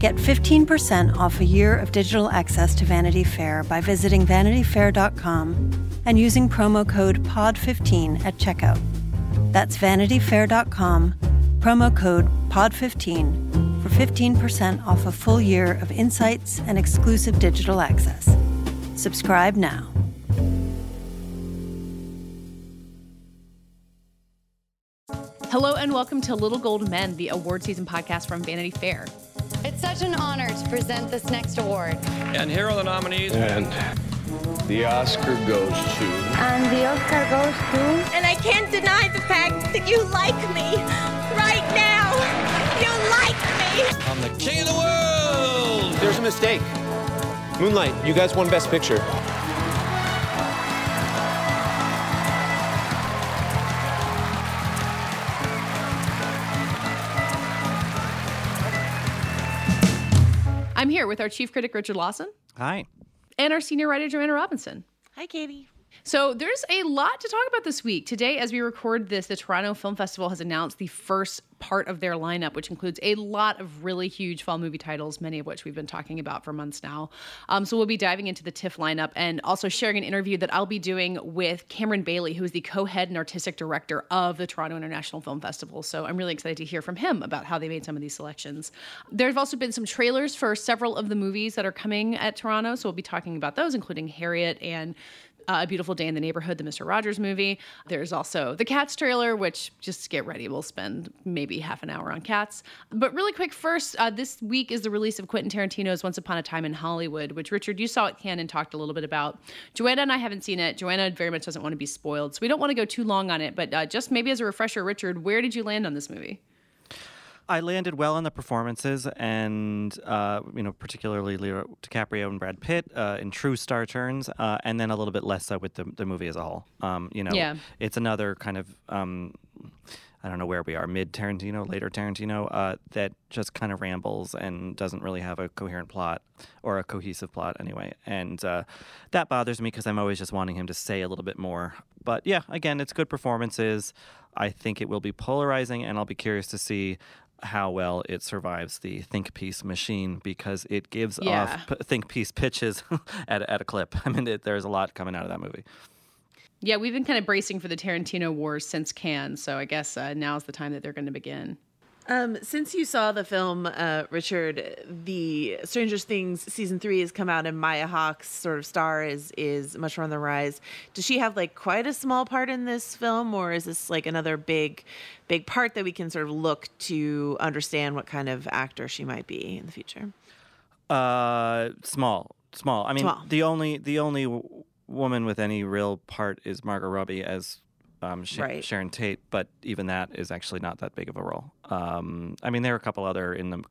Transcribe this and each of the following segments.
Get 15% off a year of digital access to Vanity Fair by visiting vanityfair.com and using promo code POD15 at checkout. That's vanityfair.com, promo code POD15 for 15% off a full year of insights and exclusive digital access. Subscribe now. Hello and welcome to Little Gold Men, the award season podcast from Vanity Fair. It's such an honor to present this next award. And here are the nominees. And the Oscar goes to. And the Oscar goes to. And I can't deny the fact that you like me. Right now. You like me. I'm the king of the world. There's a mistake. Moonlight, you guys won Best Picture. I'm here with our chief critic, Richard Lawson, Hi. and our senior writer, Joanna Robinson. Hi, Katie. So there's a lot to talk about this week. Today, as we record this, the Toronto Film Festival has announced the first part of their lineup, which includes a lot of really huge fall movie titles, many of which we've been talking about for months now. Um, so we'll be diving into the TIFF lineup and also sharing an interview that I'll be doing with Cameron Bailey, who is the co-head and artistic director of the Toronto International Film Festival. So I'm really excited to hear from him about how they made some of these selections. There have also been some trailers for several of the movies that are coming at Toronto, so we'll be talking about those, including Harriet and uh, A Beautiful Day in the Neighborhood, the Mr. Rogers movie. There's also the Cats trailer, which just get ready, we'll spend maybe half an hour on Cats. But really quick, first, uh, this week is the release of Quentin Tarantino's Once Upon a Time in Hollywood, which Richard, you saw at Cannes and talked a little bit about. Joanna and I haven't seen it. Joanna very much doesn't want to be spoiled, so we don't want to go too long on it. But uh, just maybe as a refresher, Richard, where did you land on this movie? I landed well on the performances, and uh, you know, particularly Leo DiCaprio and Brad Pitt uh, in true star turns, uh, and then a little bit less so with the, the movie as a whole. Um, you know, Yeah. it's another kind of um, I don't know where we are, mid Tarantino, later Tarantino, uh, that just kind of rambles and doesn't really have a coherent plot or a cohesive plot anyway. And uh, that bothers me because I'm always just wanting him to say a little bit more. But yeah, again, it's good performances. I think it will be polarizing, and I'll be curious to see how well it survives the think piece machine because it gives Yeah. off p- think piece pitches at, at a clip. I mean, it, there's a lot coming out of that movie. Yeah, we've been kind of bracing for the Tarantino Wars since Cannes, so I guess uh, now's the time that they're going to begin. Um, since you saw the film, uh, Richard, the Stranger Things season three has come out, and Maya Hawke's sort of star is is much more on the rise. Does she have like quite a small part in this film, or is this like another big, big part that we can sort of look to understand what kind of actor she might be in the future? Uh, small, small. I mean, Small. the only the only woman with any real part is Margot Robbie as um, Sh- Right. Sharon Tate, but even that is actually not that big of a role. Um, I mean, there are a couple other in the.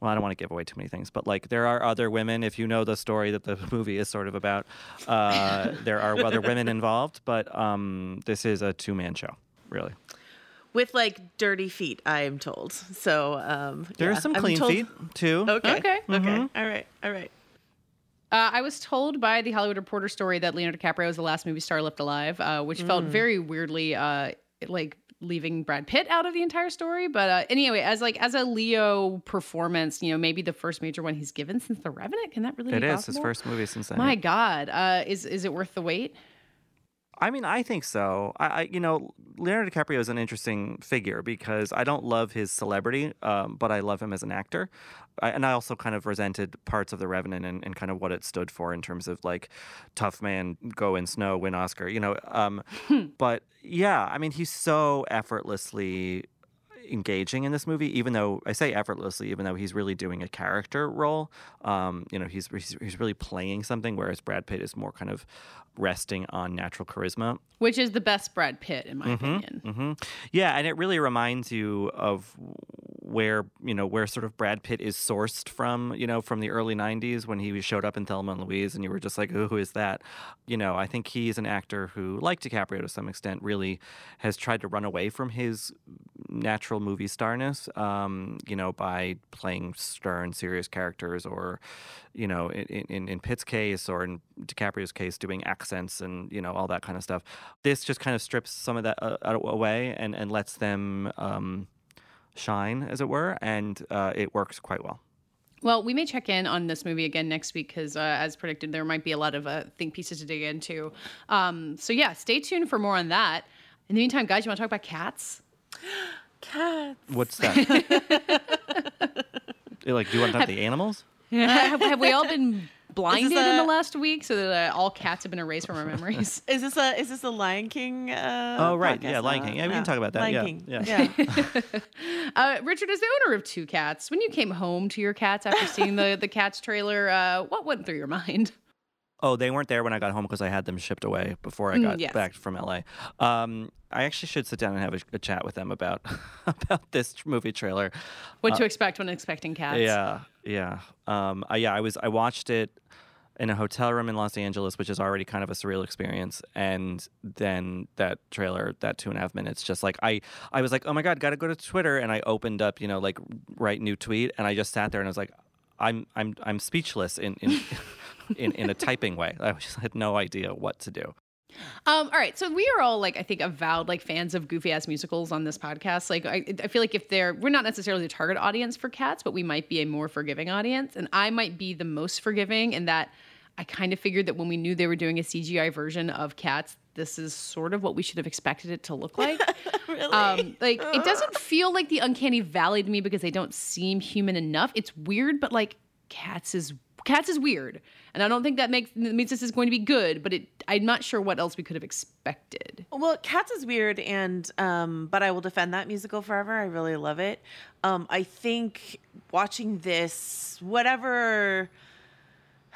Well, I don't want to give away too many things, but like there are other women. If you know the story that the movie is sort of about, uh, there are other women involved, but um, this is a two man show, really. With like dirty feet, I am told. So um, There are yeah, some clean told- feet too. Okay. Okay. Okay. All right. All right. Uh, I was told by the Hollywood Reporter story that Leonardo DiCaprio was the last movie star left alive, uh, which felt very weirdly uh, like leaving Brad Pitt out of the entire story. But uh, anyway, as like as a Leo performance, you know, maybe the first major one he's given since The Revenant. Can that really It be is his first movie since then. My. God, uh, is is it worth the wait? I mean, I think so. I, I, you know, Leonardo DiCaprio is an interesting figure because I don't love his celebrity, um, but I love him as an actor. I, and I also kind of resented parts of The Revenant and, and kind of what it stood for in terms of like tough man, go in snow, win Oscar. You know, um, but yeah, I mean, he's so effortlessly engaging in this movie, even though I say effortlessly, even though he's really doing a character role. Um, you know, he's, he's he's really playing something, whereas Brad Pitt is more kind of resting on natural charisma. Which is the best Brad Pitt, in my opinion. hmm Yeah, and it really reminds you of where you know where sort of Brad Pitt is sourced from, you know, from the early '90s when he showed up in Thelma and Louise, and you were just like, "Who is that?" You know, I think he's an actor who, like DiCaprio to some extent, really has tried to run away from his natural movie starness, um, you know, by playing stern, serious characters, or you know, in, in in Pitt's case or in DiCaprio's case, doing accents and you know all that kind of stuff. This just kind of strips some of that uh, away and and lets them. Um, shine, as it were, and uh, it works quite well. Well, we may check in on this movie again next week because, uh, as predicted, there might be a lot of uh, think pieces to dig into. Um, so, yeah, stay tuned for more on that. In the meantime, guys, you want to talk about cats? Cats. What's that? like, do you want to talk about the animals? have, have we all been blinded a, in the last week, so that uh, all cats have been erased from our memories. is this a is this a Lion King? Uh, oh right, yeah, Lion King. Yeah, we can talk about that. Lion yeah, King. yeah. yeah. uh, Richard, is the owner of two cats, when you came home to your cats after seeing the the cats trailer, uh, what went through your mind? Oh, they weren't there when I got home because I had them shipped away before I got Mm, yes. back from LA. Um, I actually should sit down and have a, a chat with them about about this movie trailer. What to expect when expecting cats? Yeah, yeah, um, I, yeah. I was I watched it in a hotel room in Los Angeles, which is already kind of a surreal experience, and then that trailer, that two and a half minutes, just like I I was like, oh my god, got to go to Twitter, and I opened up, you know, like write new tweet, and I just sat there and I was like, I'm I'm I'm speechless in in in, in a typing way. I just had no idea what to do. Um, all right, so we are all like I think avowed like fans of goofy ass musicals on this podcast. Like I, I feel like if they're we're not necessarily the target audience for cats, but we might be a more forgiving audience, and I might be the most forgiving in that I kind of figured that when we knew they were doing a CGI version of cats, this is sort of what we should have expected it to look like. really? Um, like it doesn't feel like the uncanny valley to me because they don't seem human enough. It's weird, but like cats is cats is weird, and I don't think that makes means this is going to be good. But it, I'm not sure what else we could have expected. Well, Cats is weird, and um, but I will defend that musical forever. I really love it. Um, I think watching this, whatever,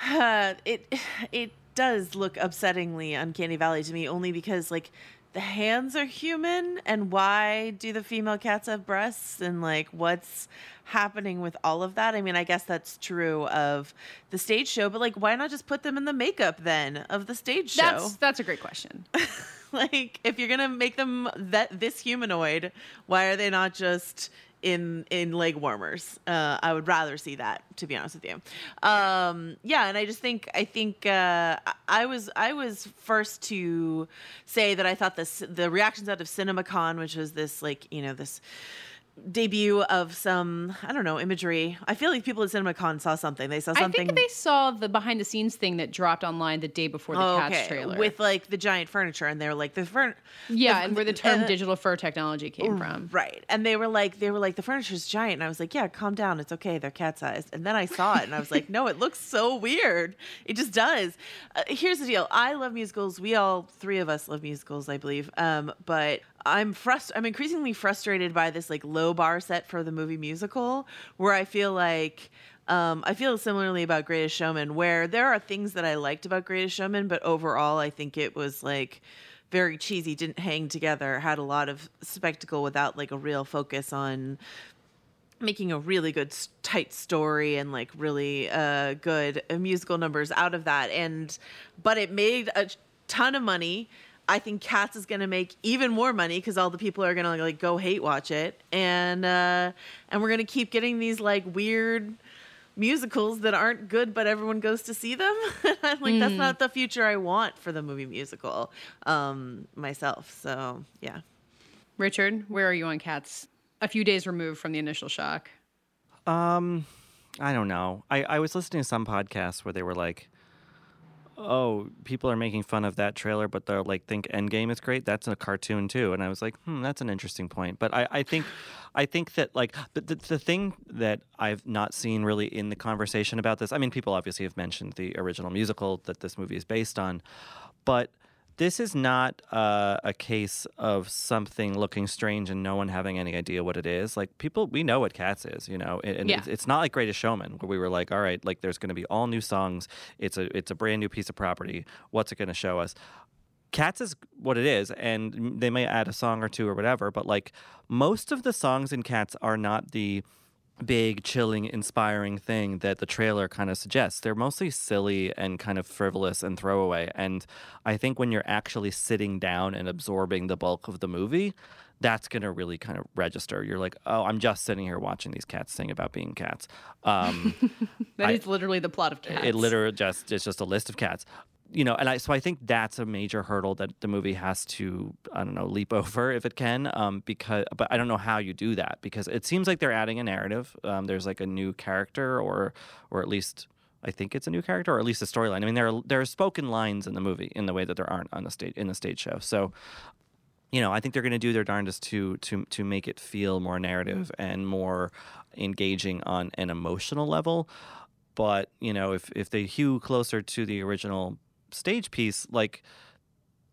it it does look upsettingly uncanny valley to me, only because like the hands are human, and why do the female cats have breasts, and like what's happening with all of that? I mean, I guess that's true of the stage show, but like, why not just put them in the makeup then of the stage show? That's that's a great question. like if you're gonna make them that this humanoid why are they not just in in leg warmers. Uh i would rather see that to be honest with you. Um yeah and i just think i think uh I- was i was first to say that i thought this the reactions out of cinemacon which was this like you know this debut of some i don't know imagery i feel like people at cinemacon saw something they saw something. I think they saw the behind the scenes thing that dropped online the day before the Oh, Cats trailer. with like the giant furniture and they're like the furniture yeah, and where the term uh, digital fur technology came from. Right. And they were like, they were like, the furniture's giant. And I was like, yeah, calm down. It's okay. They're cat sized. And then I saw it and I was like, no, it looks so weird. It just does. Uh, here's the deal. I love musicals. We all, three of us love musicals, I believe. Um, but I'm frust- I'm increasingly frustrated by this like low bar set for the movie musical where I feel like, um, I feel similarly about Greatest Showman, where there are things that I liked about Greatest Showman, but overall, I think it was like very cheesy, didn't hang together, had a lot of spectacle without like a real focus on making a really good tight story and like really uh good uh, musical numbers out of that. And but it made a ton of money i think cats is going to make even more money because all the people are going to like go hate watch it and uh and we're going to keep getting these like weird musicals that aren't good but everyone goes to see them i'm like that's not the future i want for the movie musical um myself so yeah Richard, where are you on Cats? A few days removed from the initial shock. Um, I don't know. I, I was listening to some podcasts where they were like, "Oh, people are making fun of that trailer, but they're like think Endgame is great. That's a cartoon too." And I was like, "Hmm, that's an interesting point." But I, I think, I think that like the, the the thing that I've not seen really in the conversation about this. I mean, people obviously have mentioned the original musical that this movie is based on, but this is not uh, a case of something looking strange and no one having any idea what it is. Like people, we know what Cats is, you know, and Yeah. it's, it's not like Greatest Showman where we were like, all right, like there's going to be all new songs. It's a it's a brand new piece of property. What's it going to show us? Cats is what it is, and they may add a song or two or whatever, but like most of the songs in Cats are not the big, chilling, inspiring thing that the trailer kind of suggests. They're mostly silly and kind of frivolous and throwaway. And I think when you're actually sitting down and absorbing the bulk of the movie, that's going to really kind of register. You're like, oh, I'm just sitting here watching these cats sing about being cats. Um, That I- is literally the plot of Cats. it literally just it's just a list of cats. You know, and I so I think that's a major hurdle that the movie has to I don't know leap over if it can, um, because but I don't know how you do that because it seems like they're adding a narrative. Um, there's like a new character or or at least I think it's a new character or at least a storyline. I mean, there are there are spoken lines in the movie in the way that there aren't on the stage in the stage show. So you know, I think they're going to do their darndest to to to make it feel more narrative and more engaging on an emotional level. But you know, if if they hew closer to the original stage piece, like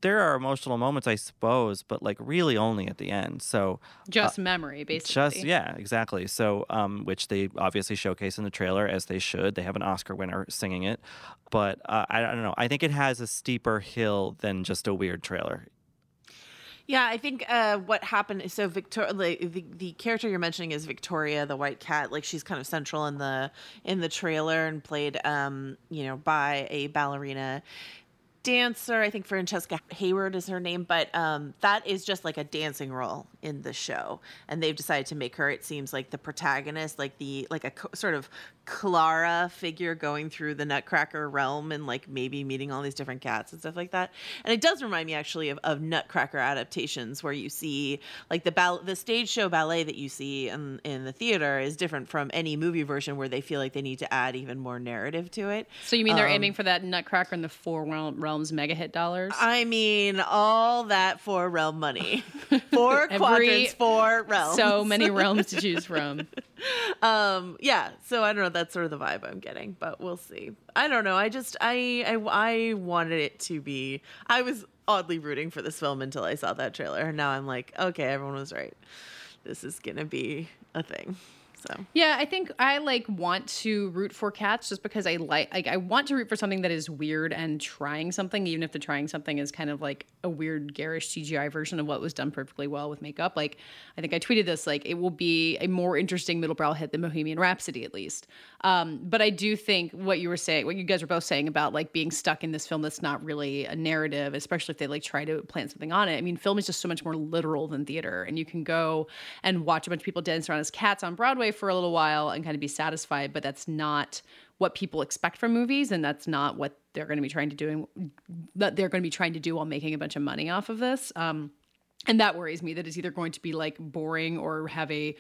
there are emotional moments, I suppose, but like really only at the end. So Just memory, basically. just yeah, exactly. So, um, which they obviously showcase in the trailer as they should. They have an Oscar winner singing it, but uh, I, I don't know. I think it has a steeper hill than just a weird trailer. Yeah, I think uh, what happened is so Victoria, the the character you're mentioning is Victoria, the white cat. Like she's kind of central in the in the trailer and played, um, you know, by a ballerina dancer. I think Francesca Hayward is her name, but um, that is just like a dancing role in the show, and they've decided to make her. It seems like the protagonist, like the like a co- sort of Clara figure going through the Nutcracker realm and like maybe meeting all these different cats and stuff like that. And it does remind me actually of, of Nutcracker adaptations where you see like the ball- the stage show ballet that you see in, in the theater is different from any movie version where they feel like they need to add even more narrative to it. So you mean they're Um, aiming for that Nutcracker in the Four Realm- Realms mega hit dollars? I mean, all that for realm money. Four Every- quadrants, four realms. So many realms to choose from. um yeah so i don't know that's sort of the vibe i'm getting but we'll see i don't know i just i i, I wanted it to be i was oddly rooting for this film until i saw that trailer and now i'm like okay everyone was right this is gonna be a thing so Yeah, I think I like want to root for cats just because I like like I want to root for something that is weird and trying something, even if the trying something is kind of like a weird garish CGI version of what was done perfectly well with makeup. Like I think I tweeted this, like it will be a more interesting middle brow hit than Bohemian Rhapsody at least. Um, but I do think what you were saying, what you guys were both saying about like being stuck in this film that's not really a narrative, especially if they like try to plant something on it. I mean, film is just so much more literal than theater, and you can go and watch a bunch of people dance around as cats on Broadway for a little while and kind of be satisfied, but that's not what people expect from movies, and that's not what they're going to be trying to do. That they're going to be trying to do while making a bunch of money off of this. Um, and that worries me that it's either going to be like boring or have a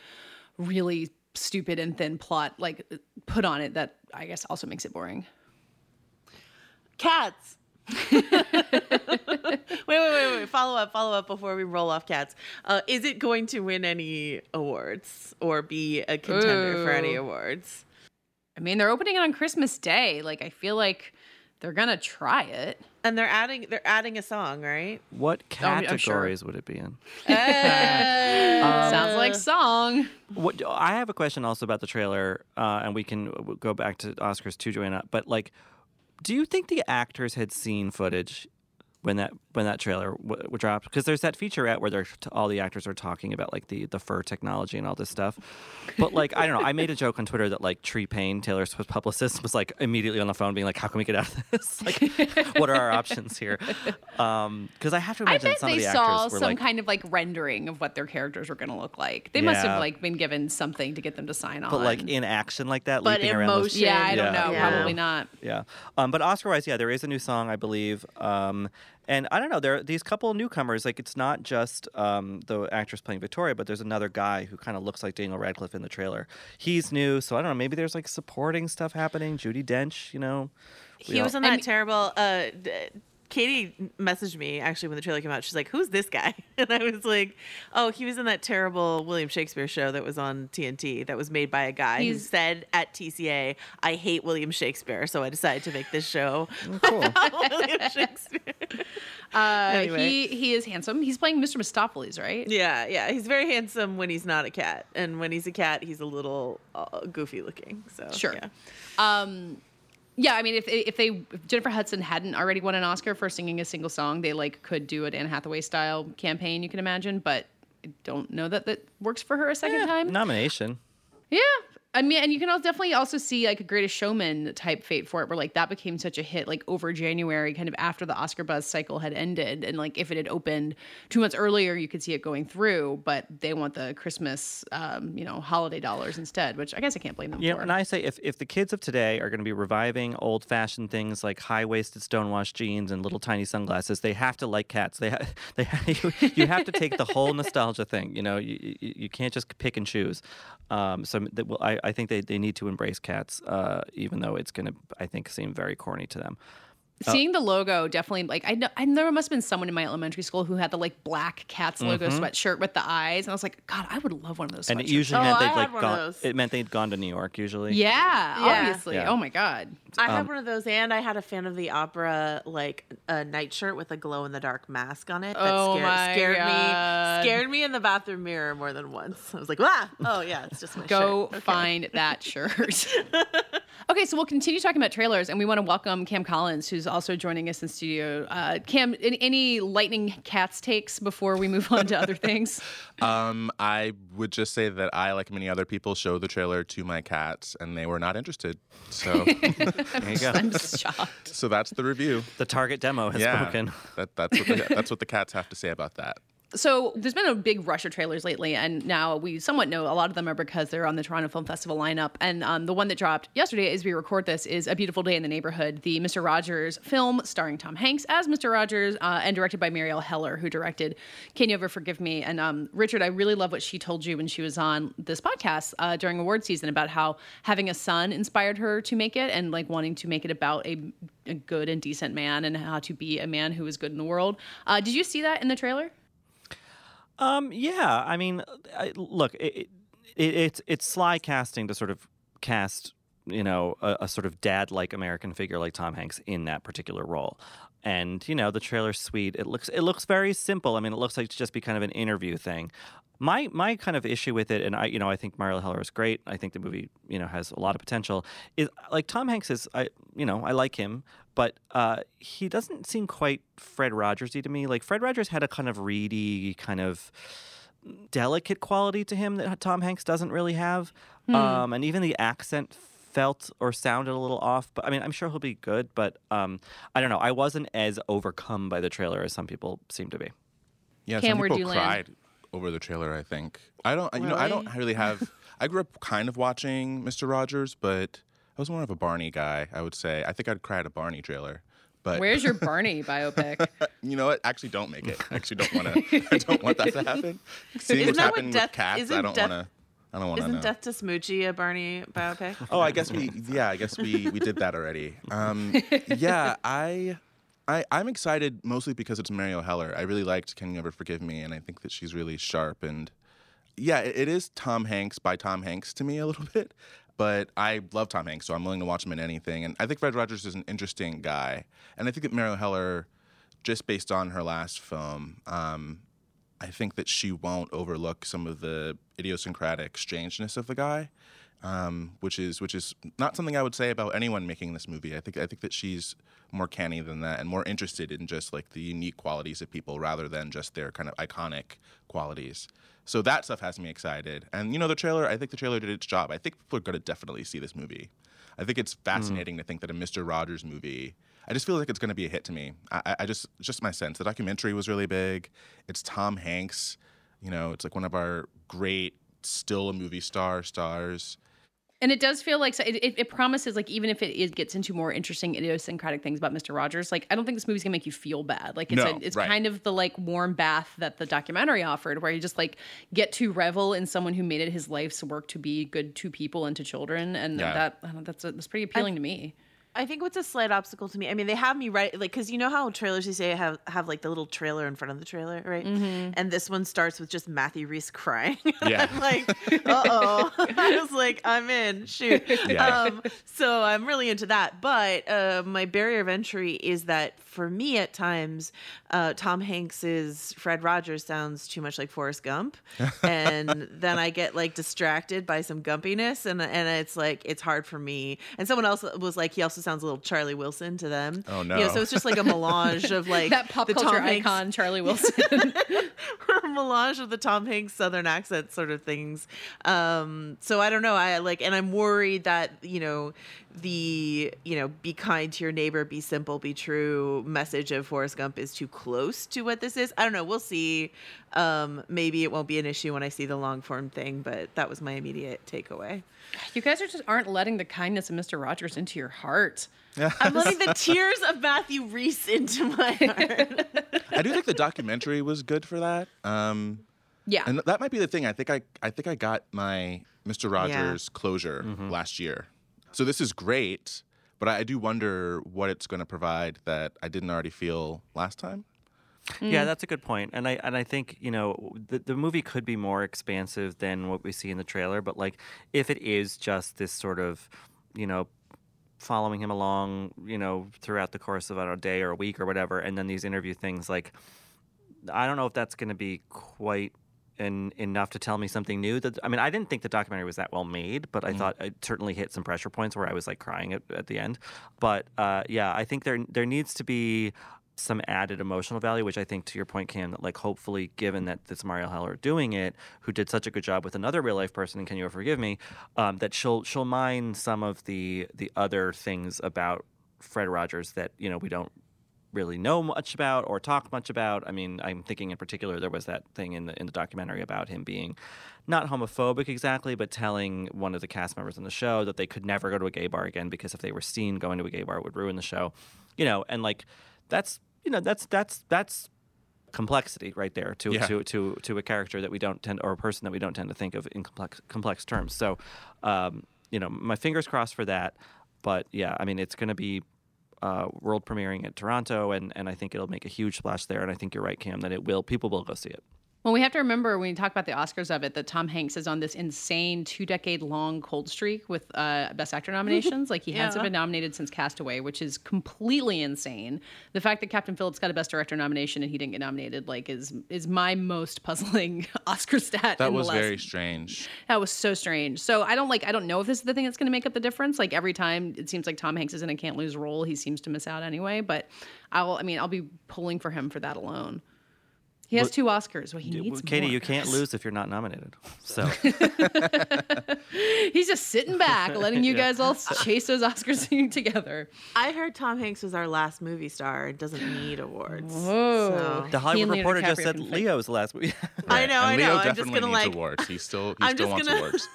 really stupid and thin plot like put on it that I guess also makes it boring. cats wait wait wait wait follow up follow up before we roll off cats uh is it going to win any awards or be a contender for any awards I mean, they're opening it on Christmas Day. Like I feel like they're going to try it. and they're adding they're adding a song right What Oh, I'm- I'm sure. categories would it be in? Sounds like song. What I have a question also about the trailer, uh, and we can go back to Oscars too, Joanna. But like, do you think the actors had seen footage when that when that trailer w- w- dropped? Because there's that featurette where they're t- all the actors are talking about like the the fur technology and all this stuff. But like, I don't know. I made a joke on Twitter that like Tree Paine, Taylor Swift's publicist, was like immediately on the phone being like, "How can we get out of this? Like, what are our options here?" Because I have to I bet some they of the saw actors were some like, kind of like rendering of what their characters were going to look like. They must have like been given something to get them to sign on. but like in action like that, But leaping around those emotion. yeah, I don't Yeah. know. Yeah. Probably not. Yeah. Um, but Oscar wise, yeah, there is a new song, I believe. Um, and I don't know, there are these couple newcomers. Like, it's not just um, the actress playing Victoria, but there's another guy who kind of looks like Daniel Radcliffe in the trailer. He's new, so I don't know. Maybe there's like supporting stuff happening. Judi Dench, you know. We He all- was in that terrible. Uh, d- Katie messaged me actually when the trailer came out. She's like, "Who's this guy?" And I was like, "Oh, he was in that terrible William Shakespeare show that was on TNT that was made by a guy who said at TCA, I hate William Shakespeare, so I decided to make this show Oh, cool. about William Shakespeare." Uh, Anyway. He he is handsome. He's playing Mr. Mistoffelees, right? yeah, yeah, he's very handsome when he's not a cat, and when he's a cat, he's a little uh, goofy looking. So Sure. yeah. Um, Yeah, I mean, if if they if Jennifer Hudson hadn't already won an Oscar for singing a single song, they like could do an Anne Hathaway style campaign. You can imagine, but I don't know that that works for her a second time. Nomination. Yeah. I mean, and you can also definitely also see like a Greatest Showman type fate for it, where like that became such a hit like over January, kind of after the Oscar buzz cycle had ended, and like if it had opened two months earlier, you could see it going through. But they want the Christmas, um, you know, holiday dollars instead, which I guess I can't blame them Yeah, for. and I say if, if the kids of today are going to be reviving old fashioned things like high waisted stonewashed jeans and little tiny sunglasses, they have to like cats. They ha- they ha- you, you have to take the whole nostalgia thing. You know, you, you, you can't just pick and choose. Um, so that, well, I, I think they, they need to embrace cats, uh, even though it's going to I think seem very corny to them. Uh, Seeing the logo definitely like I know I know there must have been someone in my elementary school who had the like black cats logo Mhm. sweatshirt with the eyes, and I was like, God, I would love one of those. and it usually Oh, meant I they'd had like gone. It meant they'd gone to New York usually. Yeah, Yeah. obviously. Yeah. Oh my God. I had Um, one of those, and I had a fan of the opera like a nightshirt with a glow in the dark mask on it. That Oh scared, my scared God. me, scared me in the bathroom mirror more than once. I was like, ah, oh yeah, it's just my Go shirt. Okay. find that shirt. okay, so we'll continue talking about trailers, and we want to welcome Cam Collins, who's also joining us in studio. Uh, Cam, any, any lightning cats takes before we move on to other things? Um, I would just say that I, like many other people, showed the trailer to my cats, and they were not interested. So There you go. I'm shocked. So that's the review. The target demo has yeah, spoken. That, that's what the, that's what the cats have to say about that. So there's been a big rush of trailers lately, and now we somewhat know a lot of them are because they're on the Toronto Film Festival lineup. And um, the one that dropped yesterday, as we record this, is A Beautiful Day in the Neighborhood, the Mr. Rogers film starring Tom Hanks as Mr. Rogers uh, and directed by Marielle Heller, who directed Can You Ever Forgive Me? And um, Richard, I really love what she told you when she was on this podcast uh, during award season about how having a son inspired her to make it and like wanting to make it about a, a good and decent man and how to be a man who is good in the world. Uh, did you see that in the trailer? Um, yeah, I mean, I, look, it, it, it's it's sly casting to sort of cast, you know, a, a sort of dad-like American figure like Tom Hanks in that particular role. And you know, the trailer's sweet. It looks it looks very simple. I mean, it looks like to just be kind of an interview thing. My my kind of issue with it, and I you know I think Marielle Heller is great. I think the movie you know has a lot of potential. Is like Tom Hanks is I you know I like him, but uh, he doesn't seem quite Fred Rogersy to me. Like Fred Rogers had a kind of reedy, kind of delicate quality to him that Tom Hanks doesn't really have. Hmm. Um, and even the accent felt or sounded a little off. But I mean, I'm sure he'll be good. But um, I don't know. I wasn't as overcome by the trailer as some people seem to be. Yeah, Cam, some people you land? cried over the trailer. I think I don't. You know, I don't Really? really have. I grew up kind of watching Mister Rogers, but I was more of a Barney guy. I would say. I think I'd cry at a Barney trailer. But Where's your Barney biopic? you know what? Actually, don't make it. I actually don't want to. I don't want that to happen. Seeing Isn't what's that what Death- with cats, I don't Death- want to. I don't want to Isn't know. Death to Smoochy a Barney biopic? Oh, I guess we. Yeah, I guess we we did that already. Um, yeah, I. I, I'm excited mostly because it's Marielle Heller. I really liked Can You Ever Forgive Me, and I think that she's really sharp. And yeah, it, it is Tom Hanks by Tom Hanks to me a little bit, but I love Tom Hanks, so I'm willing to watch him in anything. And I think Fred Rogers is an interesting guy, and I think that Marielle Heller, just based on her last film, um, I think that she won't overlook some of the idiosyncratic strangeness of the guy, um, which is which is not something I would say about anyone making this movie. I think I think that she's more canny than that and more interested in just like the unique qualities of people rather than just their kind of iconic qualities. So that stuff has me excited. And you know, the trailer. I think the trailer did its job. I think people are going to definitely see this movie. I think it's hmm. fascinating to think that a Mr. Rogers movie. I just feel like it's going to be a hit to me. I, I- I just, just my sense. The documentary was really big. It's Tom Hanks. You know, it's like one of our great, still a movie star stars. And it does feel like so it, it, it promises like even if it, it gets into more interesting idiosyncratic things about Mr. Rogers, like I don't think this movie's gonna make you feel bad. Like it's No, a, it's right. kind of the like warm bath that the documentary offered, where you just like get to revel in someone who made it his life's work to be good to people and to children, and Yeah. that I don't know, that's that's pretty appealing to me. I think what's a slight obstacle to me. I mean, they have me right, like, because you know how trailers you say have have like the little trailer in front of the trailer, right? And this one starts with just Matthew Rhys crying. Yeah. I'm like, uh oh. I was like, I'm in. Shoot. Yeah. Um, so I'm really into that. But uh, my barrier of entry is that for me, at times, uh, Tom Hanks's Fred Rogers sounds too much like Forrest Gump, and then I get like distracted by some gumpiness, and and it's like it's hard for me. And someone else was like, he also also sounds a little Charlie Wilson to them. Oh, You know, no. so it's just like a melange of like that pop the culture Tom Hanks- icon, Charlie Wilson. a melange of the Tom Hanks Southern accent sort of things. Um, so I don't know. I like, and I'm worried that you know the you know be kind to your neighbor, be simple, be true message of Forrest Gump is too close to what this is. I don't know. We'll see. Um, maybe it won't be an issue when I see the long form thing, but that was my immediate takeaway. you guys are just aren't letting the kindness of Mr. Rogers into your heart. I'm letting the tears of Matthew Rhys into my heart. I do think the documentary was good for that. Um, Yeah. and that might be the thing. I think I, I think I got my Mr. Rogers closure last year. So this is great, but I, I do wonder what it's going to provide that I didn't already feel last time. Yeah, mm. that's a good point, and I and I think you know the the movie could be more expansive than what we see in the trailer. But like, if it is just this sort of, you know, following him along, you know, throughout the course of I don't know, a day or a week or whatever, and then these interview things, like, I don't know if that's going to be quite. En- enough to tell me something new that I mean I didn't think the documentary was that well made but I thought it certainly hit some pressure points where I was like crying at, at the end. But uh, yeah I think there there needs to be some added emotional value, which I think, to your point, Cam, that like hopefully, given that it's Marielle Heller doing it, who did such a good job with another real life person, and Can You Ever Forgive Me, um, that she'll she'll mine some of the the other things about Fred Rogers that you know we don't really know much about or talk much about. I mean, I'm thinking in particular there was that thing in the in the documentary about him being not homophobic exactly, but telling one of the cast members on the show that they could never go to a gay bar again because if they were seen going to a gay bar it would ruin the show. You know, and like that's you know, that's that's that's complexity right there to Yeah. to to to a character that we don't tend or a person that we don't tend to think of in complex complex terms. So, um, you know, my fingers crossed for that. But yeah, I mean, it's going to be uh, world premiering at Toronto, and and I think it'll make a huge splash there. And I think you're right, Cam, that it will. People will go see it. Well, we have to remember when you talk about the Oscars of it that Tom Hanks is on this insane two decade long cold streak with uh, Best Actor nominations. like he hasn't been nominated since Castaway, which is completely insane. The fact that Captain Phillips got a Best Director nomination and he didn't get nominated, like, is is my most puzzling Oscar stat. That in the was last- very strange. That was so strange. So I don't like. I don't know if this is the thing that's going to make up the difference. Like every time it seems like Tom Hanks is in a can't lose role, he seems to miss out anyway. But I'll. I mean, I'll be pulling for him for that alone. He has Well, two Oscars. Well, he Yeah, needs well, Katie, more. you can't lose if you're not nominated. So He's just sitting back, letting you Yeah. guys all chase those Oscars together. I heard Tom Hanks was our last movie star and doesn't need awards. Whoa. So. the Hollywood Reporter just said Leo Leo's the last movie. I know, I know. Leo I'm just gonna needs like, awards. He still he I'm still just wants gonna- awards.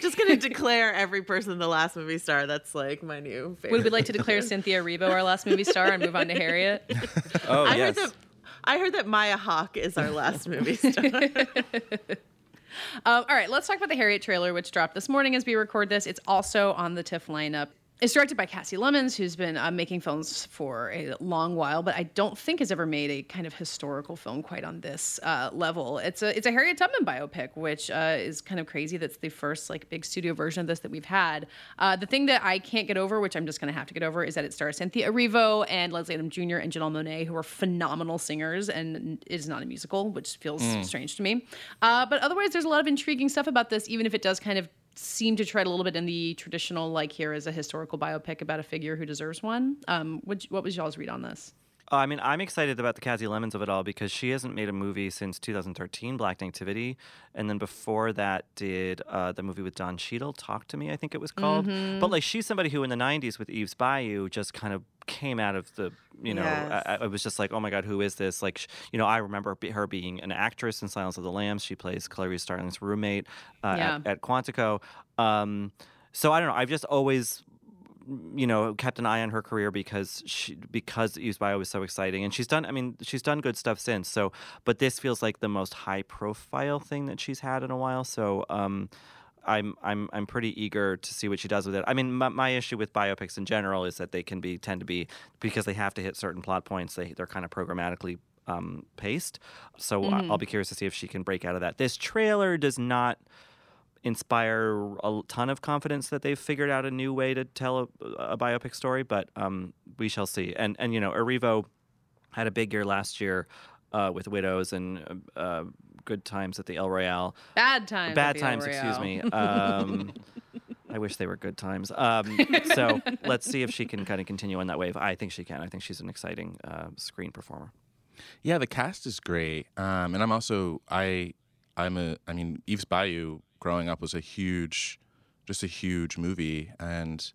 just gonna declare every person the last movie star. That's like my new favorite. Would we like to declare Cynthia Erivo our last movie star and move on to Harriet? oh I yes. heard that. I heard that Maya Hawke is our last movie star. Um, all right, let's talk about the Harriet trailer, which dropped this morning as we record this. It's also on the TIFF lineup. It's directed by Kasi Lemmons, who's been uh, making films for a long while, but I don't think has ever made a kind of historical film quite on this uh, level. It's a it's a Harriet Tubman biopic, which uh, is kind of crazy. That's the first like big studio version of this that we've had. Uh, the thing that I can't get over, which I'm just going to have to get over, is that it stars Cynthia Erivo and Leslie Odom Jr. and Janelle Monáe, who are phenomenal singers, and it is not a musical, which feels Mm. strange to me. Uh, but otherwise, there's a lot of intriguing stuff about this, even if it does kind of seem to tread a little bit in the traditional, like here is a historical biopic about a figure who deserves one. Um, what, what was y'all's read on this? Uh, I mean, I'm excited about the Kasi Lemmons of it all because she hasn't made a movie since 2013, Black Nativity, and then before that did uh, the movie with Don Cheadle, Talk to Me, I think it was called. Mhm. But like, she's somebody who in the 90s with Eve's Bayou just kind of came out of the, you know, Yes. I, I was just like, oh my God, who is this? Like, sh- you know, I remember be- her being an actress in Silence of the Lambs. She plays Clarice Starling's roommate uh, Yeah. at, at Quantico. Um, so I don't know. I've just always you know kept an eye on her career because she because Eve's Bayou was so exciting and she's done I mean she's done good stuff since so but this feels like the most high profile thing that she's had in a while so um I'm I'm I'm pretty eager to see what she does with it. I mean, my, my issue with biopics in general is that they can be tend to be because they have to hit certain plot points. They they're kind of programmatically um, paced. So Mhm. I'll be curious to see if she can break out of that. This trailer does not inspire a ton of confidence that they've figured out a new way to tell a, a biopic story, but um, we shall see. And and you know, Erivo had a big year last year uh, with Widows and uh, uh, Good Times at the El Royale. Bad times. at Bad the times, El excuse me. Um, I wish they were good times. Um, so let's see if she can kind of continue on that wave. I think she can. I think she's an exciting uh, screen performer. Yeah, the cast is great, um, and I'm also I I'm a I mean Eve's Bayou growing up was a huge, just a huge movie, and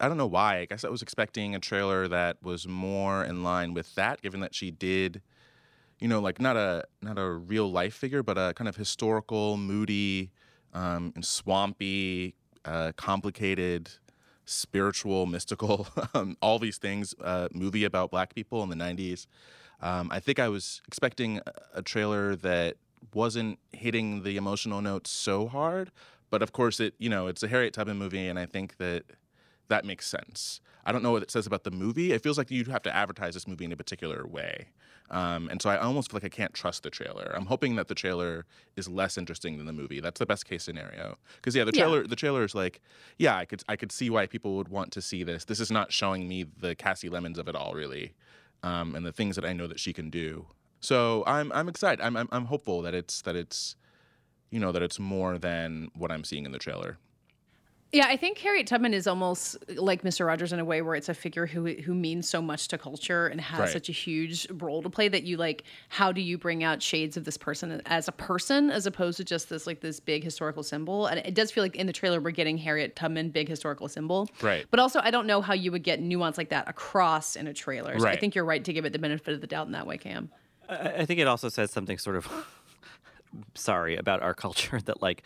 I don't know why. I guess I was expecting a trailer that was more in line with that, given that she did, you know, like not a not a real life figure, but a kind of historical, moody, um, and swampy, uh, complicated, spiritual, mystical, um, all these things uh, movie about black people in the '90s. Um, I think I was expecting a- a trailer that wasn't hitting the emotional notes so hard, but of course it, you know, it's a Harriet Tubman movie, and I think that that makes sense. I don't know what it says about the movie. It feels like you'd have to advertise this movie in a particular way. Um, and so I almost feel like I can't trust the trailer. I'm hoping that the trailer is less interesting than the movie. That's the best case scenario. Because yeah, the Yeah. trailer the trailer is like, yeah, I could I could see why people would want to see this. This is not showing me the Kasi Lemmons of it all, really, um, and the things that I know that she can do. So I'm I'm excited. I'm, I'm I'm hopeful that it's that it's you know that it's more than what I'm seeing in the trailer. Yeah, I think Harriet Tubman is almost like Mr. Rogers in a way where it's a figure who who means so much to culture and has Right. such a huge role to play that you like how do you bring out shades of this person as a person as opposed to just this like this big historical symbol. And it does feel like in the trailer we're getting Harriet Tubman big historical symbol. Right. But also I don't know how you would get nuance like that across in a trailer. So I think you're right to give it the benefit of the doubt in that way, Cam. I, think it also says something sort of sorry about our culture that like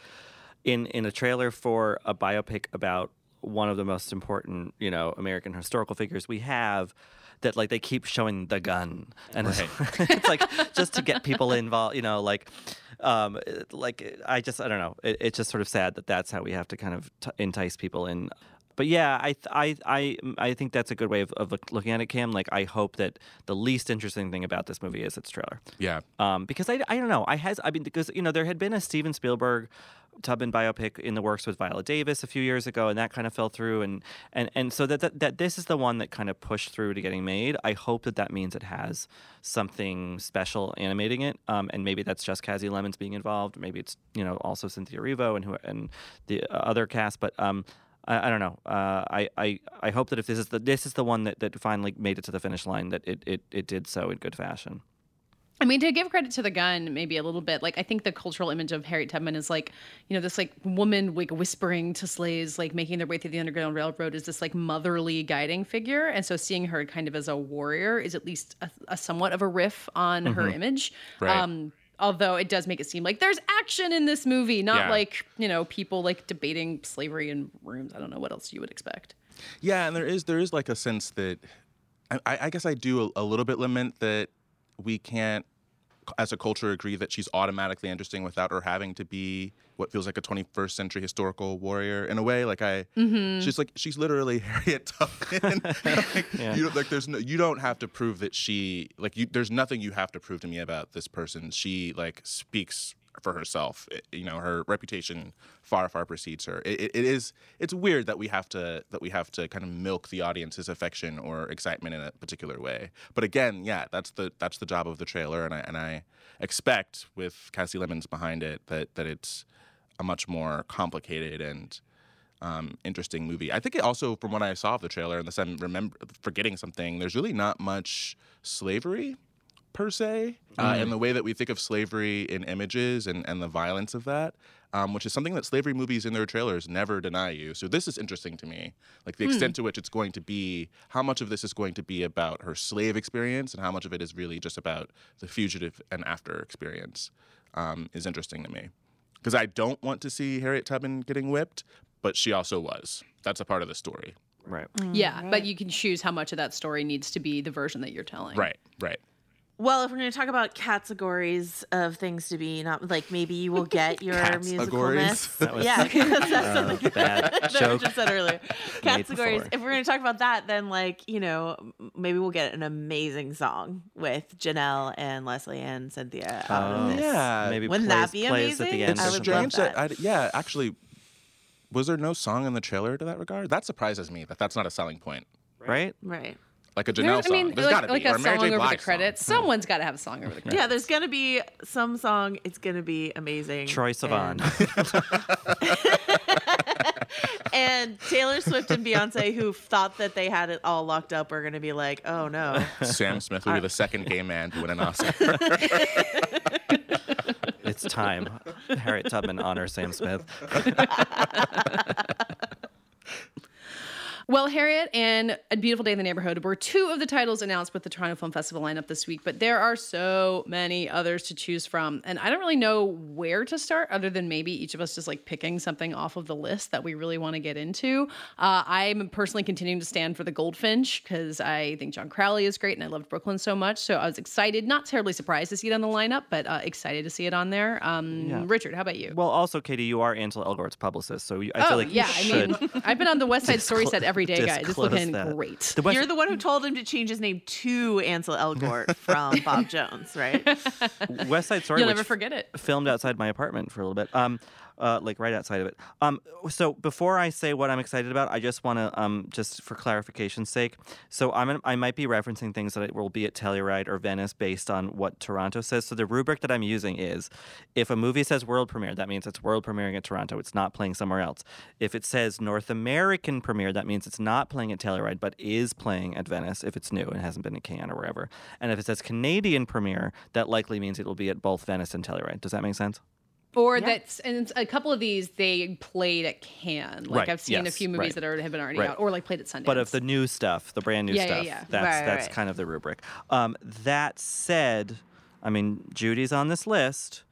in in a trailer for a biopic about one of the most important you know American historical figures we have that like they keep showing the gun. And it's, it's like just to get people involved you know like um like I just I don't know. It, it's just sort of sad that that's how we have to kind of t- entice people in but yeah, I I I I think that's a good way of, of looking at it, Cam. Like I hope that the least interesting thing about this movie is its trailer. Yeah. Um, because I, I don't know. I has I mean because you know there had been a Steven Spielberg Tubman biopic in the works with Viola Davis a few years ago, and that kind of fell through. And and and so that that, that this is the one that kind of pushed through to getting made. I hope that that means it has something special animating it. Um, and maybe that's just Kasi Lemmons being involved. Maybe it's you know also Cynthia Erivo and who and the other cast. But um, I, I don't know. Uh, I, I I hope that if this is the this is the one that, that finally made it to the finish line, that it, it, it did so in good fashion. I mean, to give credit to the gun, maybe a little bit. Like, I think the cultural image of Harriet Tubman is like, you know, this like woman like whispering to slaves, like making their way through the Underground Railroad, is this like motherly guiding figure. And so, seeing her kind of as a warrior is at least a, a somewhat of a riff on her Mhm. image. Right. Um, although it does make it seem like there's action in this movie, not Yeah. like you know people like debating slavery in rooms. I don't know what else you would expect. Yeah, and there is there is like a sense that I, I guess I do a, a little bit lament that we can't, as a culture, agree that she's automatically interesting without her having to be what feels like a 21st century historical warrior in a way. Like I, Mhm. she's like she's literally Harriet Tubman. like, Yeah. you don't, like there's no you don't have to prove that she like you. There's nothing you have to prove to me about this person. She like speaks for herself. It- you know, her reputation far far precedes her. It, it, it is it's weird that we have to that we have to kind of milk the audience's affection or excitement in a particular way. But again, yeah, that's the that's the job of the trailer, and I and I expect with Kasi Lemmons behind it that that it's a much more complicated and um, interesting movie. I think it also, from what I saw of the trailer, unless I'm remember forgetting something, there's really not much slavery per se, uh, Mm. in the way that we think of slavery in images and, and the violence of that, um, which is something that slavery movies in their trailers never deny you. So this is interesting to me, like the Hmm. extent to which it's going to be, how much of this is going to be about her slave experience, and how much of it is really just about the fugitive and after experience, um, is interesting to me. Because I don't want to see Harriet Tubman getting whipped, but she also was. That's a part of the story. Right. Yeah, but you can choose how much of that story needs to be the version that you're telling. Right, right. Well, if we're going to talk about categories of things to be, not like maybe you will get your Categories? musicalness. That was, yeah, that's uh, something bad that I joke just said earlier. Categories. If we're going to talk about that, then like you know, maybe we'll get an amazing song with Janelle and Leslie and Cynthia. out of Oh. this. Yeah. Maybe Wouldn't plays, that be plays at amazing? the end. It's I would something. love strange that, that. I, yeah, actually, was there no song in the trailer to that regard? That surprises me that that's not a selling point. right? Right. Like a There- Janelle song. I mean, There's like, got to like be. Or a a Mary song J. over the Blige song. credits. Someone's got to have a song over the credits. Yeah, there's gonna be some song. It's gonna be amazing. Troye Sivan. And, Taylor Swift and Beyonce, who thought that they had it all locked up, are going to be like, "Oh no." Sam Smith will be the uh, second gay man to win an Oscar. It's time. Harriet Tubman honors Sam Smith. Well, Harriet and A Beautiful Day in the Neighborhood were two of the titles announced with the Toronto Film Festival lineup this week, but there are so many others to choose from. And I don't really know where to start other than maybe each of us just like picking something off of the list that we really want to get into. Uh, I'm personally continuing to stand for The Goldfinch because I think John Crowley is great and I loved Brooklyn so much. So I was excited, not terribly surprised to see it on the lineup, but uh, excited to see it on there. Um, Yeah. Richard, how about you? Well, also, Katie, you are Ansel Elgort's publicist, so I oh, feel like yeah. you should. I mean, I've been on the West Side Story set every day, guys. It's disclose looking that. great. The West- You're the one who told him to change his name to Ansel Elgort from Bob Jones, right? West Side Story. You'll never forget it. Filmed outside my apartment for a little bit. Um, uh, like right outside of it. Um, so before I say what I'm excited about, I just want to um, just for clarification's sake. So I'm I might be referencing things that will be at Telluride or Venice based on what Toronto says. So the rubric that I'm using is if a movie says world premiere, that means it's world premiering at Toronto. It's not playing somewhere else. If it says North American premiere, that means it's not playing at Telluride but is playing at Venice if it's new and hasn't been in Cannes or wherever. And if it says Canadian premiere, that likely means it will be at both Venice and Telluride. Does that make sense? Or that's and a couple of these they played at Cannes. Like Right, I've seen a yes, few movies right. that are, have been already Right. out, or like played at Sundance. But of the new stuff, the brand new Yeah, yeah, stuff, yeah. that's that's kind of the rubric. Um, that said, I mean Judy's on this list,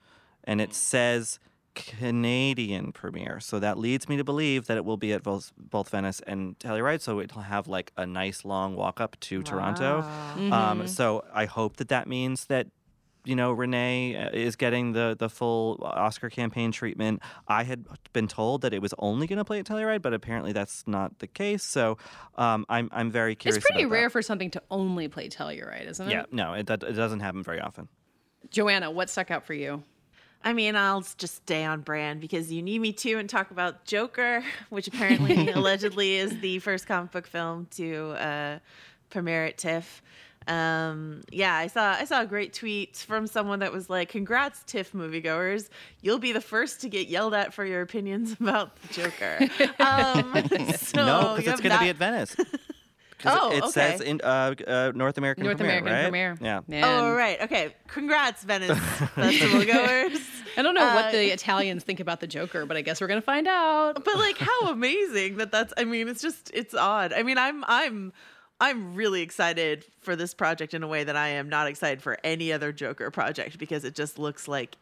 and it says Canadian premiere, so that leads me to believe that it will be at both, both Venice and Telluride. So it'll have like a nice long walk up to Toronto. Mm-hmm. Um, so I hope that that means that you know, Renee uh, is getting the the full Oscar campaign treatment. I had been told that it was only going to play at Telluride, but apparently that's not the case. So um, I'm I'm very curious. it's pretty about that. rare for something to only play Telluride, isn't it? Yeah, no, it, that- it doesn't happen very often. Joanna, what stuck out for you? I mean, I'll just stay on brand because you need me to and talk about Joker, which apparently allegedly is the first comic book film to uh, premiere at TIFF. Um, yeah, I saw I saw a great tweet from someone that was like, "Congrats, TIFF moviegoers! You'll be the first to get yelled at for your opinions about the Joker." Um, so no, because it's going to that- be at Venice. 'Cause Oh, it, it okay. says in uh, uh, North American North premiere, American right? premiere. Yeah. Man. Oh right, okay. Congrats, Venice festival goers. I don't know what Uh, the Italians think about the Joker, but I guess we're gonna find out. but like how amazing that that's i mean it's just it's odd i mean i'm i'm i'm really excited for this project in a way that i am not excited for any other joker project because it just looks like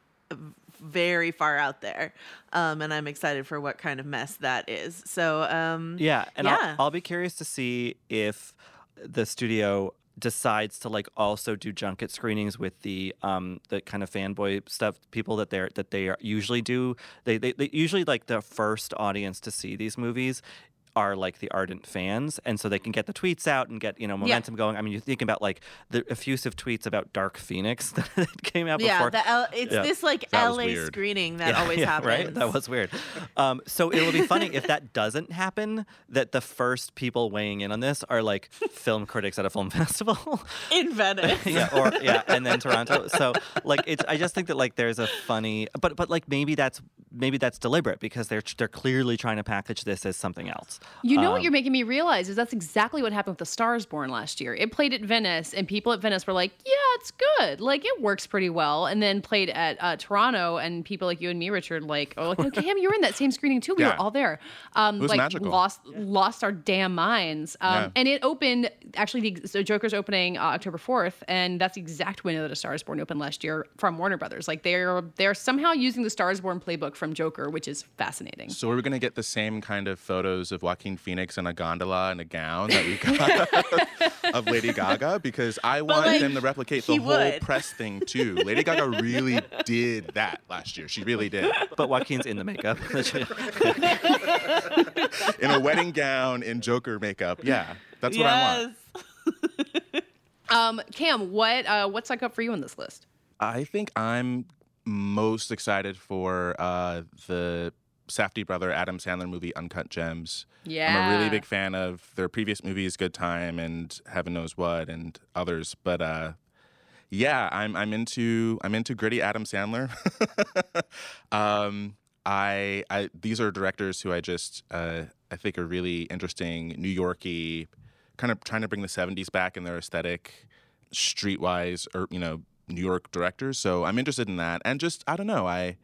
very far out there. Um and i'm excited for what kind of mess that is. So um Yeah, and yeah. I'll, I'll be curious to see if the studio decides to like also do junket screenings with the um the kind of fanboy stuff people that they're that they are usually do. They, they they usually like the first audience to see these movies are like the ardent fans and so they can get the tweets out and get you know momentum going i mean you're thinking about like the effusive tweets about dark phoenix that came out yeah before the L- it's Yeah. this like That la screening that Yeah, always yeah, happens Right? That was weird. Um, so it will be funny if that doesn't happen. That the first people weighing in on this are like film critics at a film festival. in venice yeah, or yeah, and then Toronto. So like it's. I just think that like there's a funny, but but like maybe that's maybe that's deliberate because they're they're clearly trying to package this as something else. You know what Um, you're making me realize is that's exactly what happened with The Stars Born last year. It played at Venice, and people at Venice were like, "Yeah, it's good. Like it works pretty well." And then played at uh, Toronto, and people like you and me, Richard, like, "Oh, like, okay, Cam, you were in that same screening too. We Yeah. were all there." Um, It was like magical. lost lost our damn minds. Um, Yeah. And it opened actually the so Joker's opening uh, October fourth, and that's the exact window that A Stars Born opened last year from Warner Brothers. Like they're they're somehow using the Stars Born playbook from Joker, which is fascinating. So we're gonna get the same kind of photos of Joaquin Phoenix in a gondola and a gown that we got of Lady Gaga because I want like, them to replicate the he whole would. press thing too. Lady Gaga really did that last year. She really did. But Joaquin's in the makeup. In a wedding gown in Joker makeup. Yeah, that's what I want. yes Um, Cam, what uh, what stuck up for you on this list? I think I'm most excited for uh, the Safdie brother Adam Sandler movie Uncut Gems. Yeah. I'm a really big fan of their previous movies, Good Time and Heaven Knows What, and others. But uh, yeah, I'm I'm into I'm into gritty Adam Sandler. um, I, I these are directors who I just uh, I think are really interesting, New Yorky, kind of trying to bring the '70s back in their aesthetic, streetwise, or you know, New York directors. So I'm interested in that, and just I don't know, I.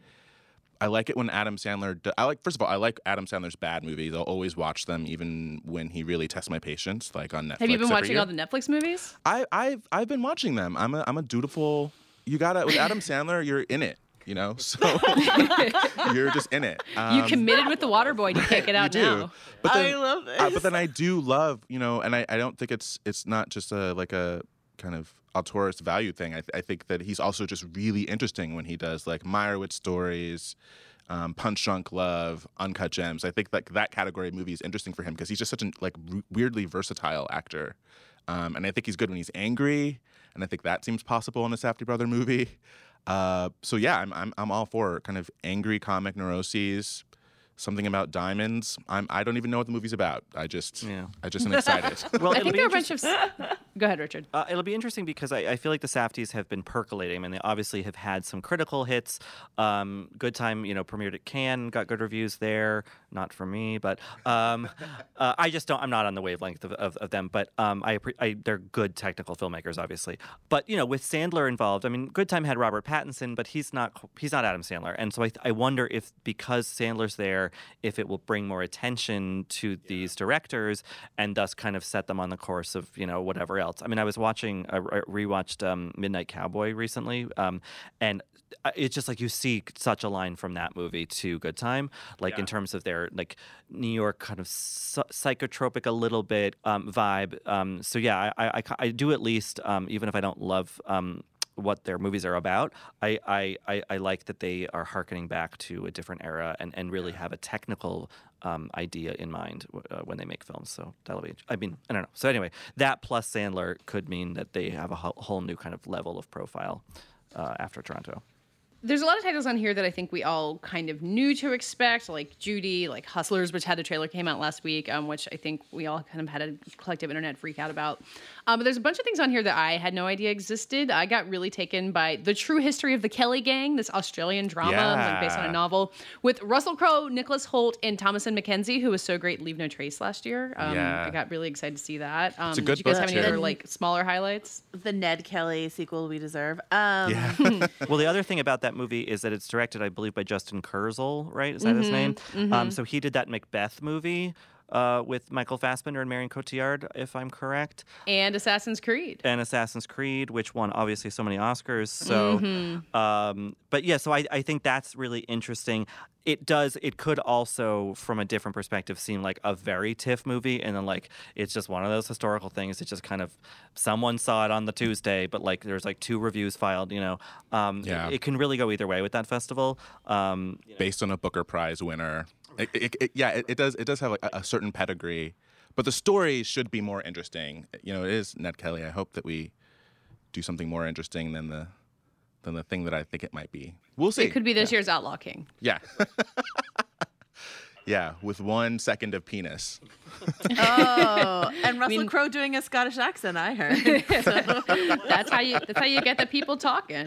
I like it when Adam Sandler. Do, I like first of all, I like Adam Sandler's bad movies. I'll always watch them, even when he really tests my patience, like on Netflix. Have you been every watching year. all the Netflix movies? I, I've I've been watching them. I'm a I'm a dutiful. You gotta with Adam Sandler, you're in it. You know, so you're just in it. you Um, committed with the Waterboy. and You can't get out you do. now. But I then, love uh, but then I do love, you know, and I, I don't think it's it's not just a like a kind of auteurist value thing. I, th- I think that he's also just really interesting when he does like Meyerowitz stories, um, Punch Drunk Love, Uncut Gems. I think like that category of movie is interesting for him because he's just such a like r- weirdly versatile actor, um, and I think he's good when he's angry, and I think that seems possible in a Safdie brother movie. Uh, so yeah, I'm, I'm I'm all for kind of angry comic neuroses, something about diamonds. I'm I don't even know what the movie's about. I just Yeah. I just am excited. Well, I it'll think be there are a bunch of. Go ahead, Richard. Uh, it'll be interesting because I, I feel like the Safdies have been percolating. I mean, they obviously have had some critical hits. Um, Good Time, you know, premiered at Cannes, got good reviews there. Not for me, but um, uh, I just don't. I'm not on the wavelength of, of, of them. But um, I, I, they're good technical filmmakers, obviously. But you know, with Sandler involved, I mean, Good Time had Robert Pattinson, but he's not. He's not Adam Sandler, and so I, I wonder if because Sandler's there, if it will bring more attention to these directors and thus kind of set them on the course of you know whatever else. I mean, I was watching, I I rewatched um, Midnight Cowboy recently, um, and uh, it's just like you see such a line from that movie to Good Time, like in terms of their like New York kind of psychotropic a little bit um, vibe. Um, so yeah, I, I, I, do at least, um, even if I don't love. Um, what their movies are about. I, I, I, I like that they are harkening back to a different era and, and really have a technical um, idea in mind uh, when they make films. So that'll be, I mean, I don't know. So anyway, that plus Sandler could mean that they have a whole, whole new kind of level of profile uh, after Toronto. There's a lot of titles on here that I think we all kind of knew to expect, like Judy, like Hustlers, which had a trailer came out last week, um, which I think we all kind of had a collective internet freak out about. Um, but there's a bunch of things on here that I had no idea existed. I got really taken by the true history of the Kelly Gang, this Australian drama like, based on a novel with Russell Crowe, Nicholas Hoult, and Thomasin McKenzie, who was so great Leave No Trace last year. Um, Yeah. I got really excited to see that. Um, a good did you guys book, have any too. other like smaller highlights? the Ned Kelly sequel we deserve. Um, yeah. well, the other thing about that movie is that it's directed, I believe, by Justin Kurzel, right? Is that his name? Um, so he did that Macbeth movie uh, with Michael Fassbender and Marion Cotillard, if I'm correct. And Assassin's Creed. and Assassin's Creed, which won obviously so many Oscars. So, um, but yeah, so I, I think that's really interesting. It does. It could also, from a different perspective, seem like a very TIFF movie, and then like it's just one of those historical things. It's just kind of someone saw it on the Tuesday, but like there's like two reviews filed. You know, um, it- Yeah. it, can really go either way with that festival. Um, Based on a Booker Prize winner. It, it, it- yeah, it, it does. It does have like a, a certain pedigree, but the story should be more interesting. You know, it is Ned Kelly. I hope that we do something more interesting than the than the thing that I think it might be. We'll see. It could be this year's Outlaw King. Yeah. yeah, with one second of penis. Oh, and Russell mean- Crowe doing a Scottish accent. I heard. that's how you that's how you get the people talking.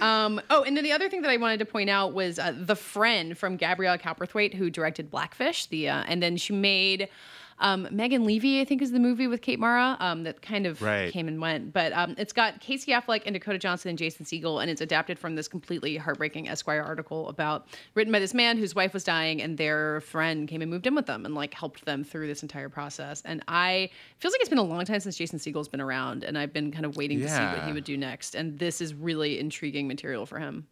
Um, oh, and then the other thing that I wanted to point out was uh, the friend from Gabriela Cowperthwaite who directed Blackfish. The uh, and then she made um, Megan Leavey, I think, is the movie with Kate Mara um, that kind of Right. came and went. But um, it's got Casey Affleck and Dakota Johnson and Jason Segel, and it's adapted from this completely heartbreaking Esquire article about written by this man whose wife was dying, and their friend came and moved in with them and like helped them through this entire process. And I feels like it's been a long time since Jason Segel's been around, and I've been kind of waiting to see what he would do next. And this is really intriguing material for him.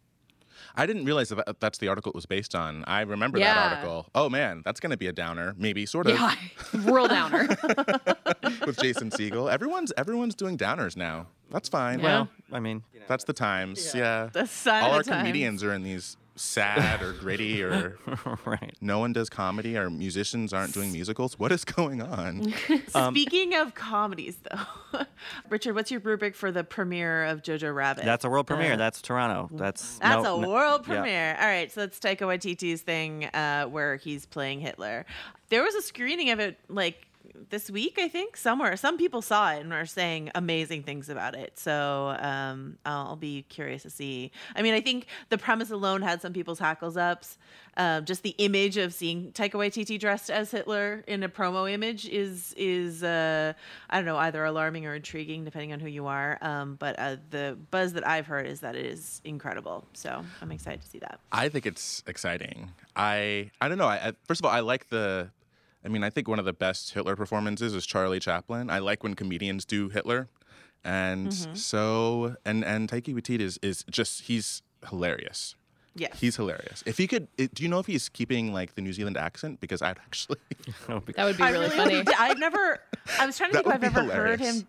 I didn't realize that that- that's the article it was based on. I remember Yeah. that article. Oh man, that's going to be a downer. Maybe sort of Yeah, real downer. with Jason Segel. Everyone's everyone's doing downers now. That's fine. Yeah. well, I mean, That's the times. Yeah. The sign All of our the times. comedians are in these sad or gritty or right. no one does comedy. Our musicians aren't doing musicals. What is going on? Speaking of comedies, though, Richard, what's your rubric for the premiere of Jojo Rabbit? That's a world premiere. Uh, That's Toronto. That's That's no- a no- world yeah. premiere. All right, so that's Taika Waititi's thing uh, where he's playing Hitler. There was a screening of it like this week, I think, somewhere. Some people saw it and are saying amazing things about it. So um, I'll be curious to see. I mean, I think the premise alone had some people's hackles ups. Um, just the image of seeing Taika Waititi dressed as Hitler in a promo image is is uh, I don't know either alarming or intriguing depending on who you are. Um, but uh, the buzz that I've heard is that it is incredible. So I'm excited to see that. I think it's exciting. I I don't know. I, I, first of all, I like the. I mean, I think one of the best Hitler performances is Charlie Chaplin. I like when comedians do Hitler, and Mhm. so and and Taika Waititi is is just he's hilarious. Yeah. he's hilarious. If he could, it, do you know if he's keeping like the New Zealand accent? Because I'd actually. That would be I really really funny. I've never. I was trying to That think if I've be ever heard him.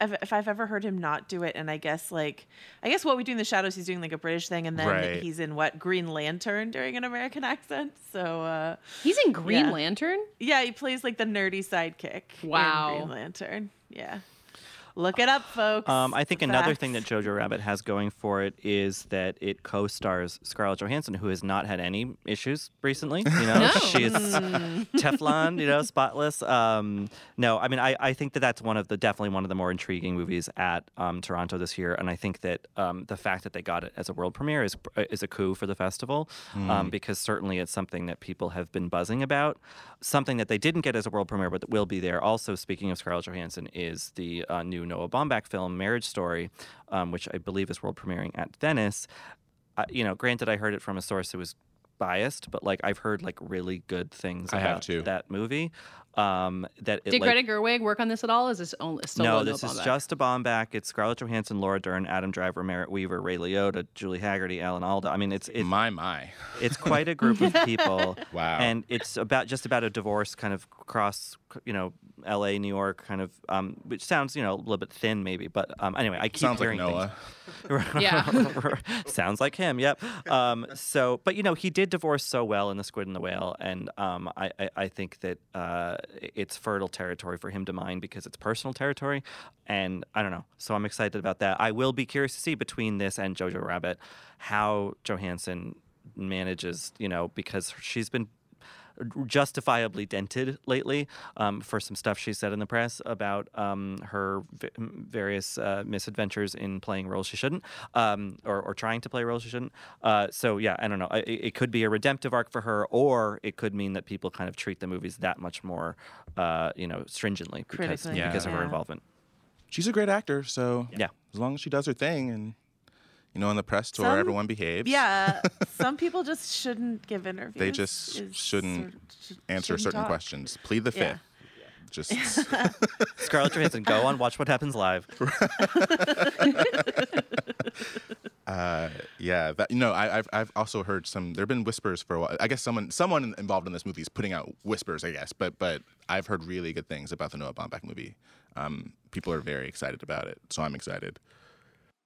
If, if I've ever heard him not do it, and I guess like, I guess what we do in the shadows, he's doing like a British thing, and then Right. he's in what Green Lantern during an American accent. So uh, He's in Green Yeah. Lantern. yeah, he plays like the nerdy sidekick. Wow. in Green Lantern. Yeah, look it up, folks. Um, I think It's another thing that Jojo Rabbit has going for it is that it co-stars Scarlett Johansson, who has not had any issues recently. You know, No. she's Hmm. Teflon, you know, spotless. Um, no, I mean, I, I think that that's one of the definitely one of the more intriguing movies at um, Toronto this year, and I think that um, the fact that they got it as a world premiere is is a coup for the festival, um, because certainly it's something that people have been buzzing about. Something that they didn't get as a world premiere, but that will be there. Also, speaking of Scarlett Johansson, is the uh, new Noah Baumbach film Marriage Story, um, which I believe is world premiering at Venice. Uh, you know, granted, I heard it from a source who was biased, but like I've heard like really good things I about too. that movie. Um, that it, Did like, Greta Gerwig work on this at all? Is this only still no, this is just a Baumbach. It's Scarlett Johansson, Laura Dern, Adam Driver, Merritt Wever, Ray Liotta, Julie Hagerty, Alan Alda. I mean, it's it's my my. it's quite a group of people. Wow. And it's about just about a divorce kind of cross, you know, L.A., New York, kind of, um, which sounds you know a little bit thin maybe, but um, anyway, I keep Sounds like Noah. things. Yeah. sounds like him. Yep. Um, so, but you know, he did divorce so well in The Squid and the Whale, and um, I, I I think that uh, it's fertile territory for him to mine because it's personal territory, and I don't know. So I'm excited about that. I will be curious to see between this and Jojo Rabbit how Johansson manages, you know, because she's been justifiably dented lately um, for some stuff she said in the press about um, her v- various uh, misadventures in playing roles she shouldn't um, or, or trying to play roles she shouldn't. Uh, so yeah, I don't know. It, it could be a redemptive arc for her, or it could mean that people kind of treat the movies that much more, uh, you know, stringently because Critically, because of her involvement. She's a great actor, so Yeah. as long as she does her thing and you know, on the press tour, Some- everyone behaves. Yeah, some people just shouldn't give interviews. They just is shouldn't sort- should- answer shouldn't certain talk. questions. Plead the Yeah. fifth. Just Scarlett Johansson, go on, watch what happens live. uh, yeah, that you know, I, I've I've also heard some. There've been whispers for a while. I guess someone someone involved in this movie is putting out whispers. I guess, but but I've heard really good things about the Noah Baumbach movie. Um, people are very excited about it, so I'm excited.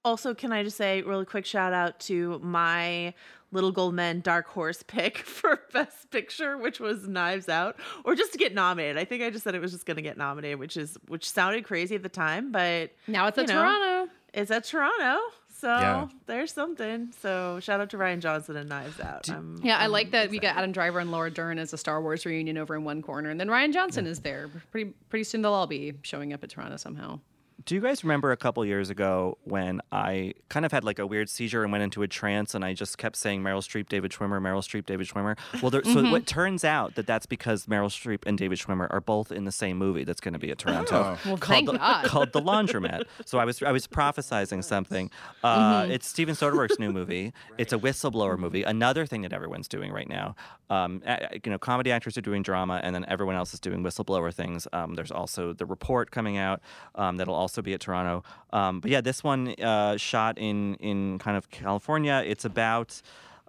Also, can I just say really quick shout out to my Little Gold Men Dark Horse pick for Best Picture, which was Knives Out, or just to get nominated. I think I just said it was just going to get nominated, which is which sounded crazy at the time, but now it's you at know, Toronto. It's at Toronto, so Yeah. there's something. So shout out to Rian Johnson and Knives Out. I'm- Yeah, I I'm like that we got. Adam Driver and Laura Dern as a Star Wars reunion over in one corner, and then Rian Johnson is there. Pretty pretty soon they'll all be showing up at Toronto somehow. Do you guys remember a couple years ago when I kind of had like a weird seizure and went into a trance and I just kept saying Meryl Streep, David Schwimmer, Meryl Streep, David Schwimmer? Well, there, so what turns out that that's because Meryl Streep and David Schwimmer are both in the same movie that's going to be at Toronto Well, called, thank the, God. called The Laundromat. So I was I was prophesizing something. Uh, It's Steven Soderbergh's new movie. It's a whistleblower movie. Another thing that everyone's doing right now. Um, you know, comedy actors are doing drama, and then everyone else is doing whistleblower things. Um, there's also The Report coming out um, that'll also be at Toronto. Um, but yeah, this one uh, shot in in kind of California. It's about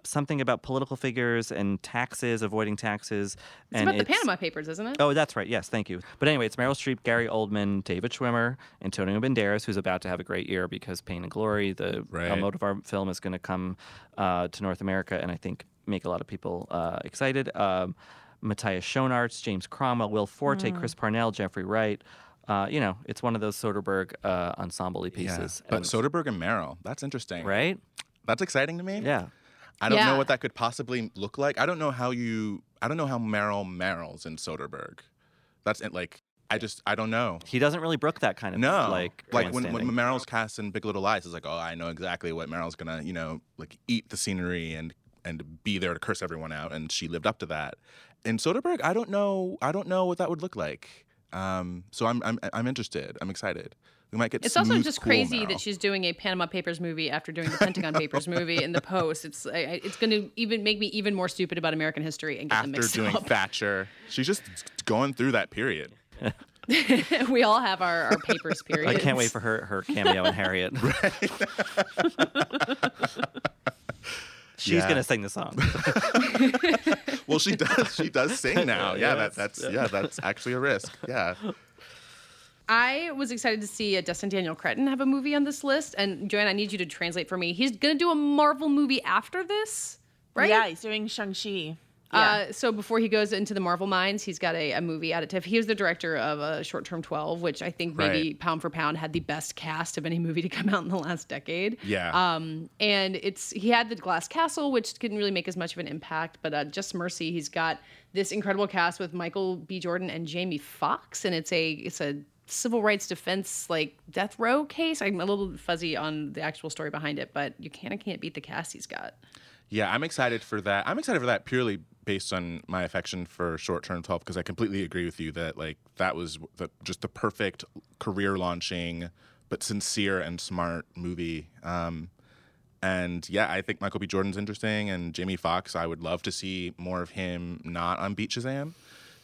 something about political figures and taxes, avoiding taxes. It's and about the Panama Papers, isn't it? Oh, that's right. Yes, thank you. But anyway, it's Meryl Streep, Gary Oldman, David Schwimmer, Antonio Banderas, who's about to have a great year because Pain and Glory, the Right. Almodovar film, is going to come uh, to North America, and I think make a lot of people uh, excited. Um, Matthias Schoenaerts, James Cromwell, Will Forte, Chris Parnell, Jeffrey Wright. Uh, you know, it's one of those Soderbergh uh, ensemble pieces. But And- Soderbergh and Meryl, that's interesting. right? That's exciting to me. Yeah. I don't Yeah. know what that could possibly look like. I don't know how you. I don't know how Meryl Meryl's in Soderbergh. That's like I just I don't know. He doesn't really brook that kind of No, like like when, when grandstanding. Meryl's cast in Big Little Lies, it's like, oh, I know exactly what Meryl's gonna, you know, like eat the scenery and and be there to curse everyone out, and she lived up to that. In Soderbergh, I don't know, I don't know what that would look like. Um, so I'm I'm I'm interested. I'm excited. We might get. It's also just cool crazy Meryl. that she's doing a Panama Papers movie after doing the Pentagon Papers movie in the post. It's I, I- it's going to even make me even more stupid about American history and get them after mixed doing up. Thatcher. She's just going through that period. we all have our, our papers period. I can't wait for her her cameo in Harriet. She's Yeah. gonna sing the song. Well, she does. She does sing now. Yeah, that, that's yeah, that's actually a risk. Yeah. I was excited to see uh, Destin Daniel Cretton have a movie on this list. And Joanne, I need you to translate for me. He's going to do a Marvel movie after this, right? Yeah, he's doing Shang-Chi. Uh, so before he goes into the Marvel mines, he's got a, a movie additive. He was the director of uh, Short Term 12, which I think maybe Right. pound for pound had the best cast of any movie to come out in the last decade. Yeah. Um, and it's he had the Glass Castle, which didn't really make as much of an impact, but uh, Just Mercy, he's got this incredible cast with Michael B. Jordan and Jamie Foxx, and it's a it's a civil rights defense like death row case. I'm a little fuzzy on the actual story behind it, but you kind of can't beat the cast he's got. Yeah, I'm excited for that. I'm excited for that purely based on my affection for short term 12 because I completely agree with you that like that was the, just the perfect career launching but sincere and smart movie. Um, and yeah, I think Michael B. Jordan's interesting and Jamie Foxx. I would love to see more of him not on Beat Shazam.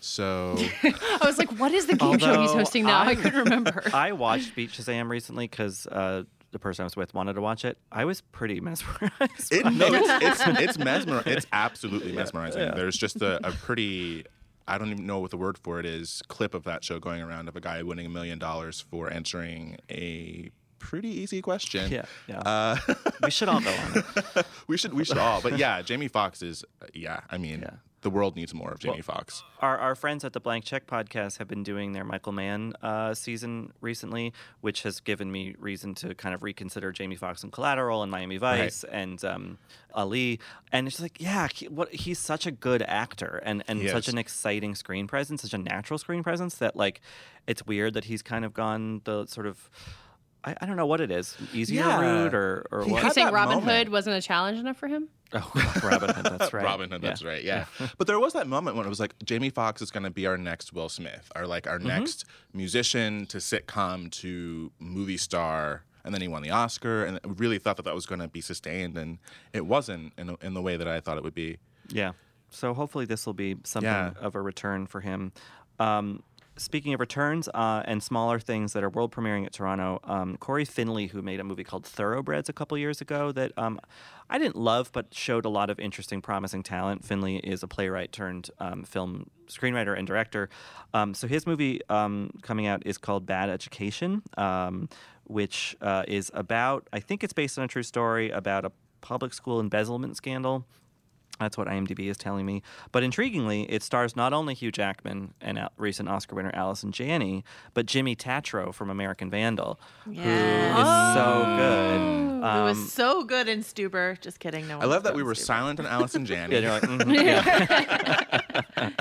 So I was like, what is the game show he's hosting now? I, I- couldn't remember. I watched Beat Shazam recently because uh, the person I was with wanted to watch it. I was pretty mesmerized. it, no, it's it's it's mesmer. It's absolutely mesmerizing. yeah. There's just a, a pretty. I don't even know what the word for it is. Clip of that show going around of a guy winning a million dollars for answering a pretty easy question. Yeah, yeah. Uh, we should all go on it. we should we should all. But yeah, Jamie Foxx is. Yeah, I mean, Yeah. The world needs more of Jamie Well, Foxx. Our, our friends at the Blank Check podcast have been doing their Michael Mann uh, season recently, which has given me reason to kind of reconsider Jamie Foxx and Collateral and Miami Vice and um, Ali. And it's like, yeah, he, what, he's such a good actor and, and He such is. an exciting screen presence, such a natural screen presence that like it's weird that he's kind of gone the sort of. I, I don't know what it is, easier Yeah. route or, or He what. you had saying Robin moment. Hood wasn't a challenge enough for him? Oh, Robin Hood, that's right. Robin Hood, Yeah. that's right. Yeah. but there was that moment when it was like Jamie Foxx is going to be our next Will Smith, our like Mm-hmm. our next musician to sitcom to movie star, and then he won the Oscar, and I really thought that that was going to be sustained, and it wasn't in, in the way that I thought it would be. Yeah. So hopefully this will be something Yeah. of a return for him. Um, speaking of returns uh, and smaller things that are world premiering at Toronto, um, Cory Finley, who made a movie called Thoroughbreds a couple years ago that um, I didn't love, but showed a lot of interesting, promising talent. Finley is a playwright turned um, film screenwriter and director. Um, so his movie um, coming out is called Bad Education, um, which uh, is about, I think it's based on a true story about a public school embezzlement scandal. That's what IMDb is telling me. But intriguingly, it stars not only Hugh Jackman and al- recent Oscar winner Allison Janney, but Jimmy Tatro from American Vandal, who is so good. it Um, was so good in Stuber. Just kidding. No I love that we were Stuber. silent on Allison Janney. yeah, you're like, mhm, yeah. And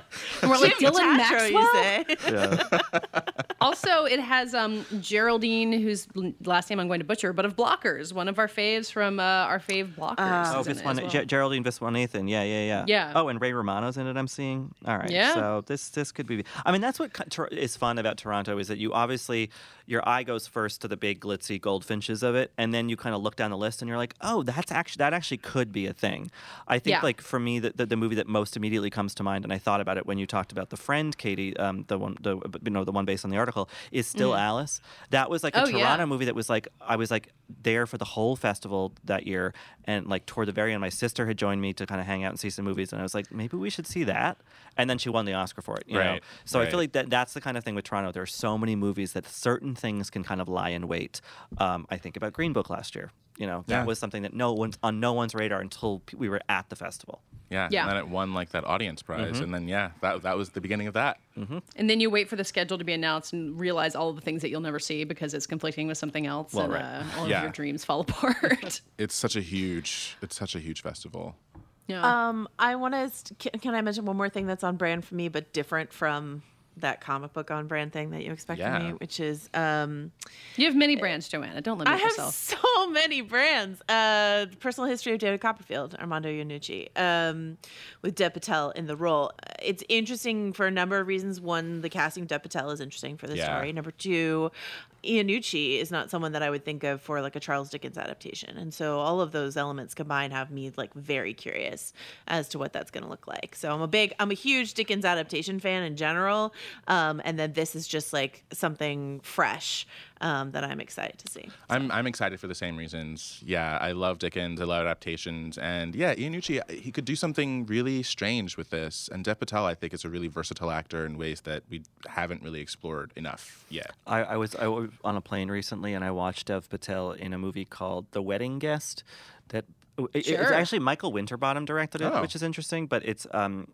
we're like Jimmy Dylan Tatro, Maxwell. you say? yeah. Also, it has um, Geraldine, whose last name I'm going to butcher, but of Blockers, one of our faves from uh, our fave Blockers. Ah. Oh, is in it as Viswan- well. Ge- Geraldine Viswanathan. Yeah, yeah, yeah. Yeah. Oh, and Ray Romano's in it. I'm seeing. All right. Yeah. So this this could be. I mean, that's what co- Tor- is fun about Toronto is that you obviously your eye goes first to the big glitzy goldfinches of it, and then you kind of look down the list and you're like, oh, that's actually that actually could be a thing. I think Yeah. like for me, the, the the movie that most immediately comes to mind, and I thought about it when you talked about the friend, Katie, um, the one the you know the one based on the article, is still Alice. That was like a Oh, yeah. Toronto movie that was like I was like there for the whole festival that year, and like toward the very end, my sister had joined me to kind of hang out and see some movies, and I was like, maybe we should see that. And then she won the Oscar for it. You know? Right, So I feel like that that's the kind of thing with Toronto. There are so many movies that certain things can kind of lie in wait. Um, I think about Green Book last year. You know, that Yeah. was something that no one's on no one's radar until we were at the festival. Yeah. Yeah. And then it won like that audience prize, Mm-hmm. and then yeah, that that was the beginning of that. And then you wait for the schedule to be announced and realize all of the things that you'll never see because it's conflicting with something else, Well, and right. uh, all Yeah. of your dreams fall apart. It's such a huge, it's such a huge festival. yeah. Um, I want to. Can, can I mention one more thing that's on brand for me, but different from that comic book on brand thing that you expect Yeah. from me, which is um, You have many brands, Joanna. Don't limit I have yourself. so many brands. Uh, personal history of David Copperfield, Armando Iannucci, um, with Dev Patel in the role. It's interesting for a number of reasons. One, the casting of Dev Patel is interesting for the Yeah. story. Number two, Iannucci is not someone that I would think of for like a Charles Dickens adaptation, and so all of those elements combined have me like very curious as to what that's going to look like. So I'm a big, I'm a huge Dickens adaptation fan in general, um, and then this is just like something fresh um, that I'm excited to see. I'm I'm excited for the same reasons. Yeah, I love Dickens. I love adaptations, and yeah, Iannucci he could do something really strange with this. And Dev Patel, I think, is a really versatile actor in ways that we haven't really explored enough yet. I, I was I was on a plane recently and I watched Dev Patel in a movie called The Wedding Guest. That it- it's actually Michael Winterbottom directed it, Oh. which is interesting. But it's um,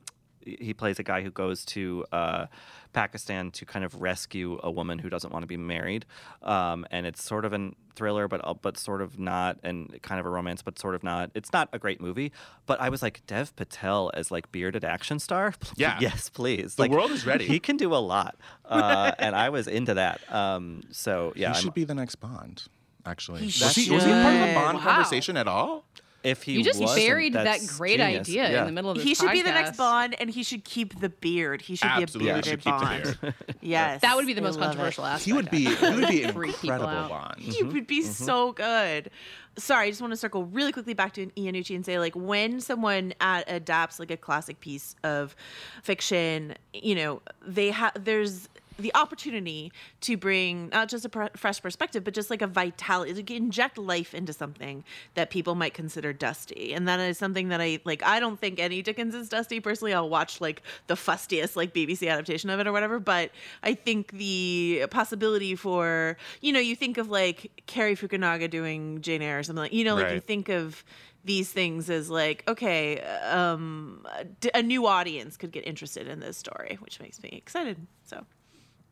he plays a guy who goes to uh, Pakistan to kind of rescue a woman who doesn't want to be married, um, and it's sort of a thriller, but uh, but sort of not, and kind of a romance, but sort of not. It's not a great movie, but I was like Dev Patel as like bearded action star. Yeah. yes, please. The like, world is ready. He can do a lot, uh, and I was into that. Um, so yeah, he I'm- should be the next Bond. Actually, He was, he, was he part of a should. Bond Wow. conversation at all? If he You just buried that great genius. idea Yeah. in the middle of this He should be the next. Bond, and he should keep the beard. He should Absolutely, be a he bearded should keep the Bond. beard. yes, That would be the I most love it. controversial aspect. He would be he would be an incredible. Bond. He would be mm-hmm. so good. Sorry, I just want to circle really quickly back to Iannucci and say, like, when someone ad- adapts like a classic piece of fiction, you know, they have there's the opportunity to bring not just a pr- fresh perspective, but just like a vitality, to inject life into something that people might consider dusty. And that is something that I like. I don't think any Dickens is dusty. Personally, I'll watch like the fustiest like BBC adaptation of it or whatever. But I think the possibility for you know, you think of like Cary Fukunaga doing Jane Eyre or something like you know, like you think of these things as like okay um a new audience could get interested in this story which makes me excited so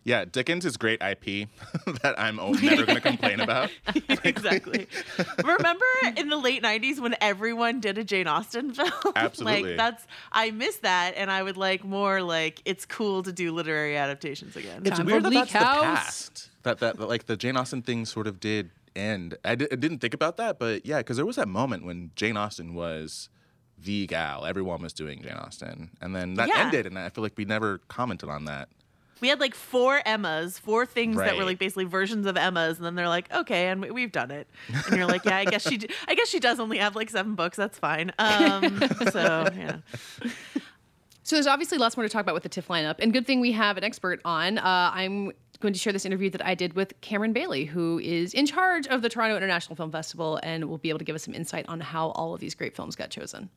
Yeah, Dickens is great IP that I'm never going to complain about. exactly. Remember in the late '90s when everyone did a Jane Austen film? Absolutely. like that's I miss that, and I would like more like it's cool to do literary adaptations again. It's Time weird for that that's Bleak the past. That, that that, like the Jane Austen thing sort of did end. I, didn't think about that, but yeah, because there was that moment when Jane Austen was the gal. Everyone was doing Jane Austen, and then that Yeah. ended, and I feel like we never commented on that. We had like four Emmas, four things that were like basically versions of Emmas, and then they're like, okay, and we, we've done it. And you're like, yeah, I guess she, d- I guess she does only have like seven books. That's fine. Um, so yeah. So there's obviously lots more to talk about with the TIFF lineup, and good thing we have an expert on. Uh, I'm going to share this interview that I did with Cameron Bailey, who is in charge of the Toronto International Film Festival, and will be able to give us some insight on how all of these great films got chosen.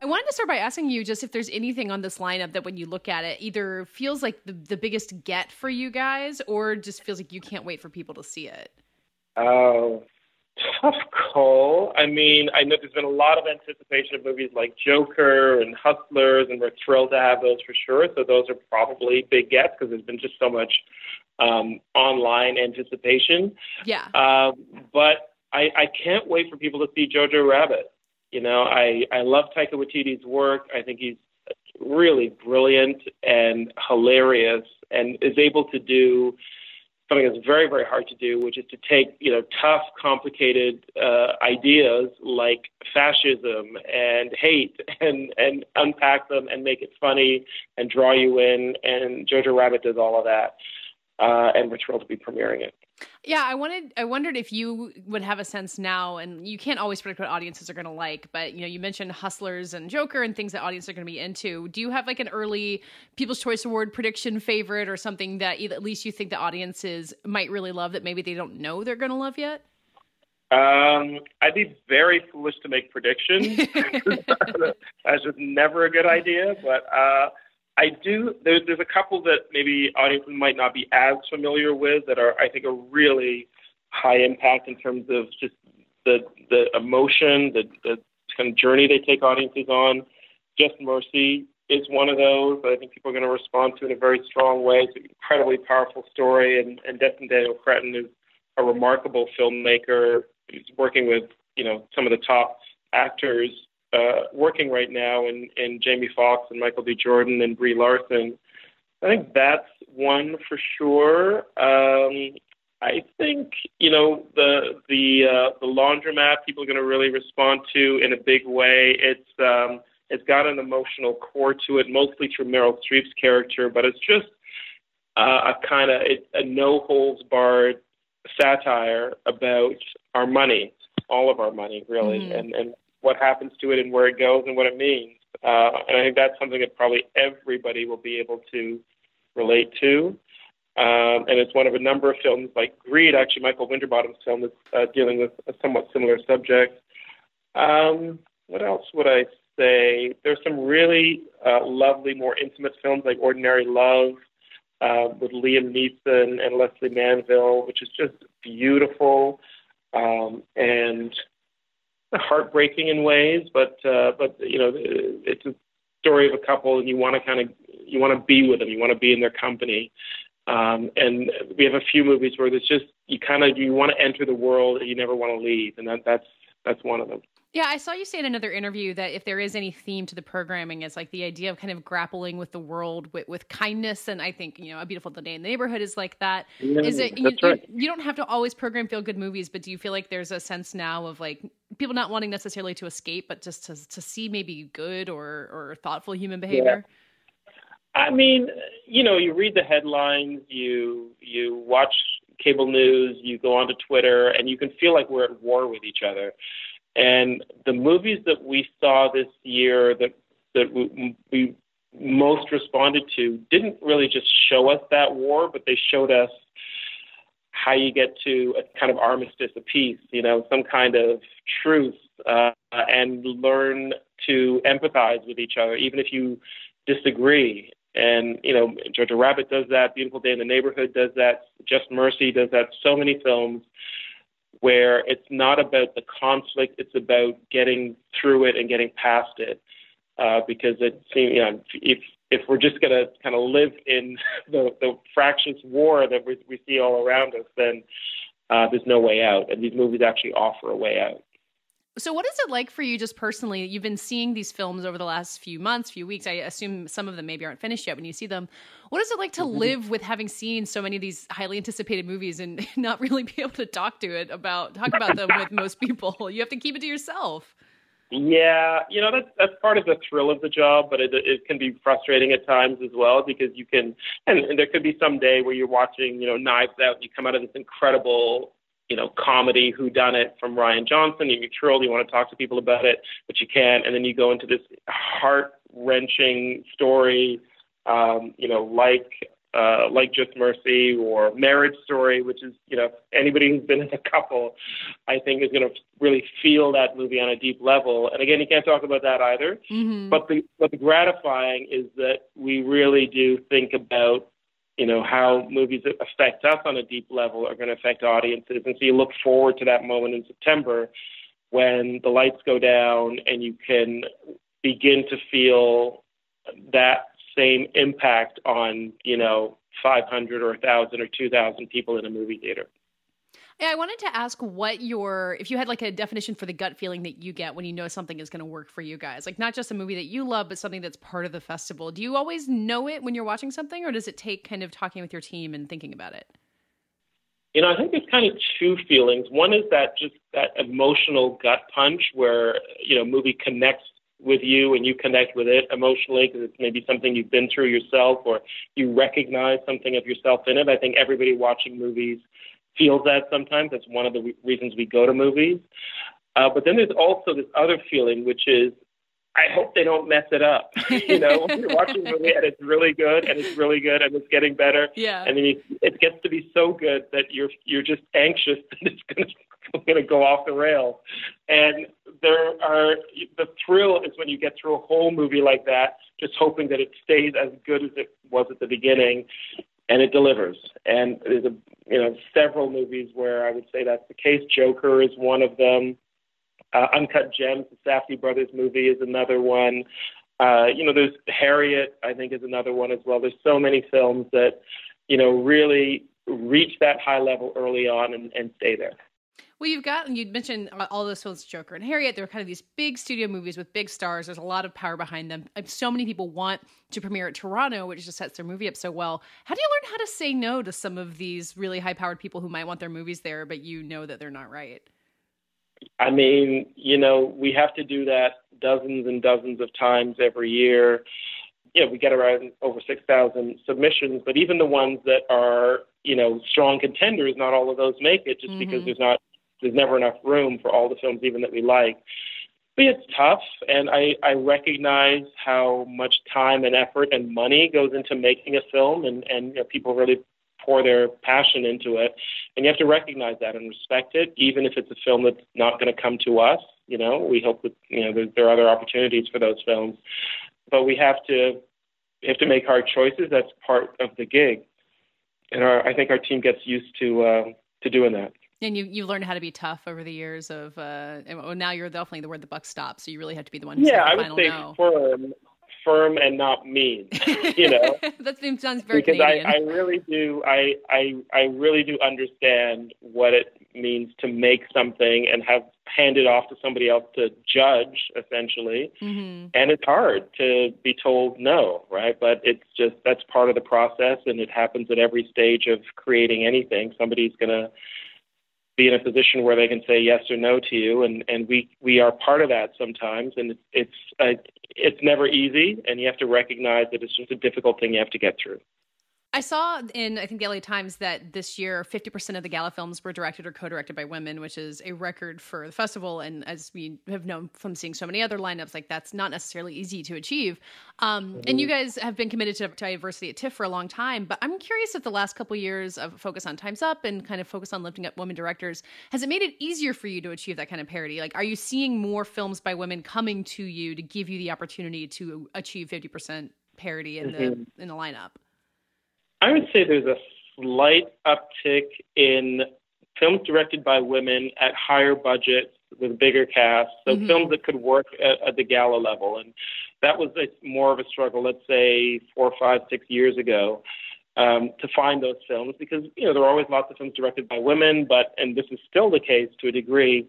I wanted to start by asking you just if there's anything on this lineup that when you look at it either feels like the, the biggest get for you guys or just feels like you can't wait for people to see it. Oh, tough call. I mean, I know there's been a lot of anticipation of movies like Joker and Hustlers, and we're thrilled to have those for sure. So those are probably big gets because there's been just so much um, online anticipation. Yeah. Um, but I, I can't wait for people to see Jojo Rabbit. You know, I, I love Taika Waititi's work. I think he's really brilliant and hilarious and is able to do something that's very, very hard to do, which is to take, you know, tough, complicated uh, ideas like fascism and hate and, and unpack them and make it funny and draw you in. And Jojo Rabbit does all of that. Uh, and we're thrilled to be premiering it. Yeah, I wanted I wondered if you would have a sense now and you can't always predict what audiences are going to like, but you know, you mentioned Hustlers and Joker and things that audiences are going to be into. Do you have like an early People's Choice Award prediction favorite or something that at least you think the audiences might really love that maybe they don't know they're going to love yet? Um, I'd be very foolish to make predictions. That's just never a good idea. But uh, I do. There's there's a couple that maybe audiences might not be as familiar with that are I think are really high impact in terms of just the the emotion, the the kind of journey they take audiences on. Just Mercy is one of those that I think people are going to respond to in a very strong way. It's an incredibly powerful story, and, and Destin Daniel Cretton is a remarkable filmmaker. He's working with you know some of the top actors uh, working right now in, in Jamie Foxx and Michael B. Jordan and Brie Larson. I think that's one for sure. Um, I think you know the the uh, the laundromat people are going to really respond to in a big way. It's um, it's got an emotional core to it, mostly through Meryl Streep's character, but it's just uh, a kind of a no holds barred satire about our money, all of our money, really, mm-hmm. and and what happens to it and where it goes and what it means. Uh, and I think that's something that probably everybody will be able to relate to. Um, and it's one of a number of films like Greed, actually Michael Winterbottom's film is uh, dealing with a somewhat similar subject. Um, what else would I say? There's some really uh, lovely, more intimate films like Ordinary Love uh, with Liam Neeson and Lesley Manville, which is just beautiful um, and heartbreaking in ways. But uh, but you know, it's a story of a couple, and you want to kind of you want to be with them, you want to be in their company. Um, and we have a few movies where there's just you kind of you want to enter the world and you never want to leave, and that that's that's one of them. Yeah, I saw you say in another interview that if there is any theme to the programming, it's like the idea of kind of grappling with the world with, with kindness. And I think, you know, A Beautiful Day in the Neighborhood is like that. Yeah, is it, you, right. you, you, don't have to always program feel good movies, but do you feel like there's a sense now of like people not wanting necessarily to escape, but just to, to see maybe good or, or thoughtful human behavior? Yeah. I mean, you know, you read the headlines, you, you watch cable news, you go onto Twitter, and you can feel like we're at war with each other. And the movies that we saw this year that that we, we most responded to didn't really just show us that war, but they showed us how you get to a kind of armistice, a peace, you know, some kind of truth, uh, and learn to empathize with each other, even if you disagree. And you know, Jojo Rabbit does that. Beautiful Day in the Neighborhood does that. Just Mercy does that. So many films where it's not about the conflict, it's about getting through it and getting past it. Uh, because it seems, you know, if if we're just going to kind of live in the, the fractious war that we, we see all around us, then uh, there's no way out. And these movies actually offer a way out. So, what is it like for you just personally? You've been seeing these films over the last few months, few weeks. I assume some of them maybe aren't finished yet when you see them. What is it like to mm-hmm. live with having seen so many of these highly anticipated movies and not really be able to talk to it about talk about them with most people? You have to keep it to yourself. Yeah, you know that's that's part of the thrill of the job, but it it can be frustrating at times as well because you can and, and there could be some day where you're watching you know Knives Out and you come out of this incredible you know, comedy who done it from Rian Johnson. You're thrilled, you want to talk to people about it, but you can't. And then you go into this heart wrenching story, um, you know, like uh, like Just Mercy or Marriage Story, which is, you know, anybody who's been in a couple, I think is going to really feel that movie on a deep level. And again, you can't talk about that either. Mm-hmm. But the but the gratifying is that we really do think about you know, how movies affect us on a deep level are going to affect audiences. And so you look forward to that moment in September when the lights go down and you can begin to feel that same impact on, you know, 500 or 1,000 or 2,000 people in a movie theater. I wanted to ask what your if you had like a definition for the gut feeling that you get when you know something is going to work for you guys. Like not just a movie that you love, but something that's part of the festival. Do you always know it when you're watching something or does it take kind of talking with your team and thinking about it? You know, I think there's kind of two feelings. One is that just that emotional gut punch where, you know, movie connects with you and you connect with it emotionally because it's maybe something you've been through yourself or you recognize something of yourself in it. I think everybody watching movies feels that sometimes. That's one of the re- reasons we go to movies. Uh, but then there's also this other feeling, which is, I hope they don't mess it up. you know, you're watching a movie and it's really good and it's really good and it's getting better. Yeah. And then you, it gets to be so good that you're you're just anxious that it's going to going to go off the rails. And there are the thrill is when you get through a whole movie like that, just hoping that it stays as good as it was at the beginning, and it delivers. And there's a you know several movies where I would say that's the case. Joker is one of them. Uh, Uncut Gems, the Safdie brothers movie, is another one. Uh, you know, there's Harriet, I think, is another one as well. There's so many films that you know really reach that high level early on and, and stay there. Well, you've got, you mentioned all those films, Joker and Harriet. They're kind of these big studio movies with big stars. There's a lot of power behind them. So many people want to premiere at Toronto, which just sets their movie up so well. How do you learn how to say no to some of these really high powered people who might want their movies there, but you know that they're not right? I mean, you know, we have to do that dozens and dozens of times every year. Yeah, we get around over 6,000 submissions, but even the ones that are, you know, strong contenders, not all of those make it just mm-hmm. because there's not there's never enough room for all the films even that we like. But it's tough, and I, I recognize how much time and effort and money goes into making a film, and, and you know, people really pour their passion into it. And you have to recognize that and respect it, even if it's a film that's not going to come to us. You know, we hope that you know there, there are other opportunities for those films, but we have to we have to make hard choices. That's part of the gig, and our, I think our team gets used to uh, to doing that. And you you learned how to be tough over the years of uh and well, now you're definitely the word the buck stops, so you really have to be the one. Yeah, I would say no. firm, firm and not mean. You know, that sounds very because Canadian. I, I really do I, I I really do understand what it means to make something and have handed off to somebody else to judge essentially mm-hmm. and it's hard to be told no right but it's just that's part of the process and it happens at every stage of creating anything somebody's going to be in a position where they can say yes or no to you, and and we we are part of that sometimes, and it's it's uh, it's never easy, and you have to recognize that it's just a difficult thing you have to get through. I saw in I think the LA Times that this year 50% of the gala films were directed or co-directed by women, which is a record for the festival. And as we have known from seeing so many other lineups, like that's not necessarily easy to achieve. Um, mm-hmm. And you guys have been committed to diversity at TIFF for a long time. But I'm curious if the last couple of years of focus on Times Up and kind of focus on lifting up women directors has it made it easier for you to achieve that kind of parity? Like, are you seeing more films by women coming to you to give you the opportunity to achieve 50% parity in mm-hmm. the in the lineup? I would say there's a slight uptick in films directed by women at higher budgets with bigger casts, so mm-hmm. films that could work at, at the gala level. And that was a, more of a struggle, let's say four, five, six years ago. Um, to find those films because you know there are always lots of films directed by women, but and this is still the case to a degree.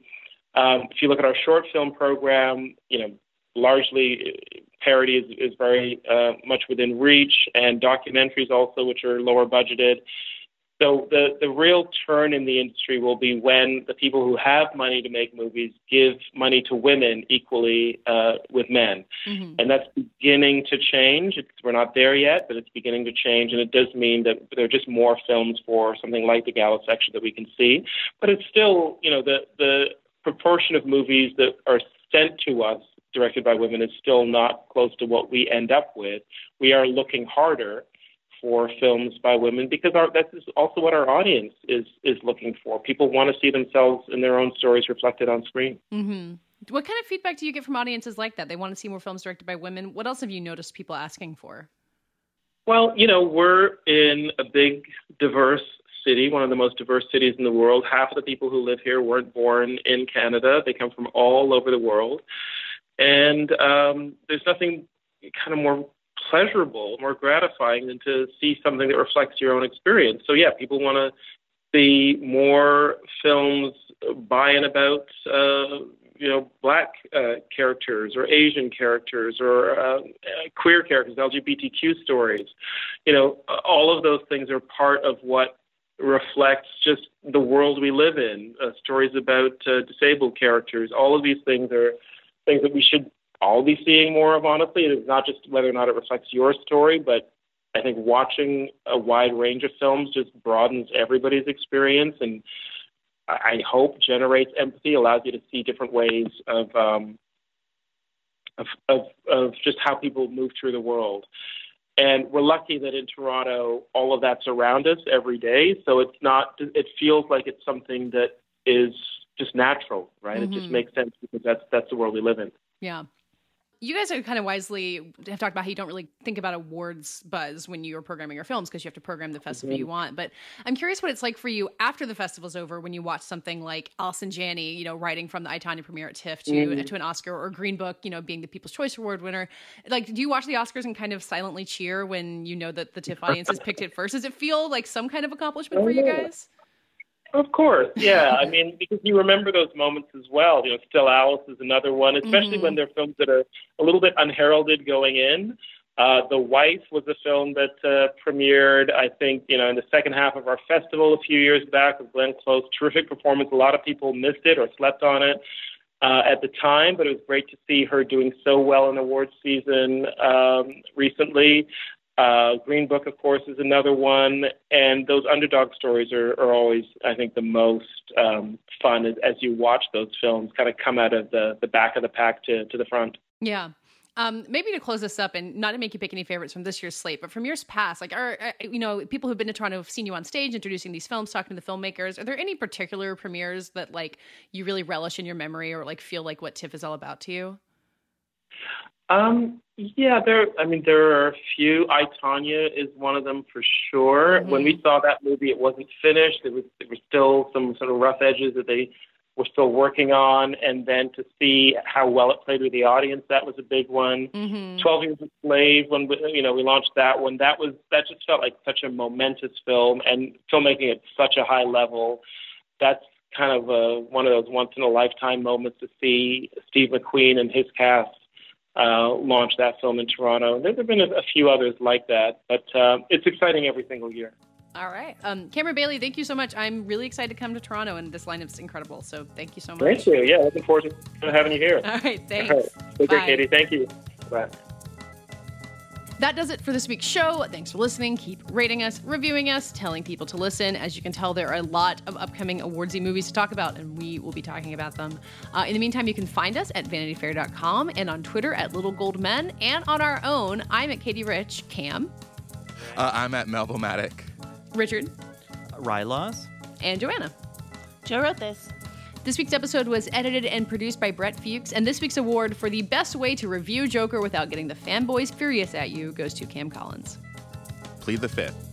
Um, if you look at our short film program, you know largely parody is, is very uh, much within reach, and documentaries also, which are lower budgeted. So the the real turn in the industry will be when the people who have money to make movies give money to women equally uh, with men, mm-hmm. and that's beginning to change. It's, we're not there yet, but it's beginning to change, and it does mean that there are just more films for something like the gala section that we can see. But it's still, you know, the the proportion of movies that are sent to us directed by women is still not close to what we end up with. We are looking harder for films by women because our, that's also what our audience is is looking for. People want to see themselves in their own stories reflected on screen. Mm-hmm. What kind of feedback do you get from audiences like that? They want to see more films directed by women. What else have you noticed people asking for? Well, you know, we're in a big, diverse city, one of the most diverse cities in the world. Half of the people who live here weren't born in Canada. They come from all over the world. And um, there's nothing kind of more pleasurable, more gratifying than to see something that reflects your own experience. So yeah, people want to see more films by and about uh, you know black uh, characters or Asian characters or uh, queer characters, LGBTQ stories. You know, all of those things are part of what reflects just the world we live in. Uh, stories about uh, disabled characters. All of these things are things that we should all be seeing more of, honestly. It's not just whether or not it reflects your story, but I think watching a wide range of films just broadens everybody's experience and I hope generates empathy, allows you to see different ways of, um, of, of, of just how people move through the world. And we're lucky that in Toronto, all of that's around us every day. So it's not, it feels like it's something that is just natural, right? Mm-hmm. It just mm-hmm. makes sense because that's that's the world we live in. Yeah. You guys are kind of wisely have talked about how you don't really think about awards buzz when you're programming your films because you have to program the festival mm-hmm. you want. But I'm curious what it's like for you after the festival's over when you watch something like Allison Janney, you know, writing from the I, Tonya premiere at TIFF to mm-hmm. to an Oscar or Green Book, you know, being the People's Choice Award winner. Like, do you watch the Oscars and kind of silently cheer when you know that the TIFF audience has picked it first? Does it feel like some kind of accomplishment for you guys? Of course, yeah. I mean, because you remember those moments as well. You know, Still Alice is another one, especially Mm-hmm. when they're films that are a little bit unheralded going in. Uh, the Wife was a film that uh, premiered, I think, you know, in the second half of our festival a few years back with Glenn Close. Terrific performance. A lot of people missed it or slept on it uh, at the time, but it was great to see her doing so well in awards season um, recently. Uh, Green Book, of course, is another one, and those underdog stories are, are always, I think, the most um, fun as, as you watch those films kind of come out of the, the back of the pack to, to the front. Yeah. Um, maybe to close this up and not to make you pick any favorites from this year's slate, but from years past, like, are, uh, you know, people who've been to Toronto have seen you on stage introducing these films, talking to the filmmakers. Are there any particular premieres that like you really relish in your memory or like feel like what TIFF is all about to you? Um, yeah, there. I mean, there are a few. I Tonya is one of them for sure. When we saw that movie, it wasn't finished. It was there were still some sort of rough edges that they were still working on, and then to see how well it played with the audience, that was a big one. Mm-hmm. Twelve Years a Slave, when we, you know we launched that one, that was that just felt like such a momentous film, and filmmaking at such a high level. That's kind of a, one of those once in a lifetime moments to see Steve McQueen and his cast uh, launch that film in Toronto. There have been a, a few others like that, but uh, it's exciting every single year. All right. Um, Cameron Bailey, thank you so much. I'm really excited to come to Toronto, and this lineup's incredible. So thank you so much. Thank you. Yeah, looking forward to having you here. All right. Thanks. All right. Take care, Bye. Katey. Thank you. Bye. That does it for this week's show. Thanks for listening. Keep rating us, reviewing us, telling people to listen. As you can tell, there are a lot of upcoming awardsy movies to talk about, and we will be talking about them. Uh, in the meantime, you can find us at vanityfair.com and on Twitter at Little Gold Men, and on our own. I'm at Katey Rich, Cam, Uh, I'm at Melvomatic. Richard, Rylaws. and Joanna. Joe wrote this. This week's episode was edited and produced by Brett Fuchs, and this week's award for the best way to review Joker without getting the fanboys furious at you goes to Cam Collins. Plead the fifth.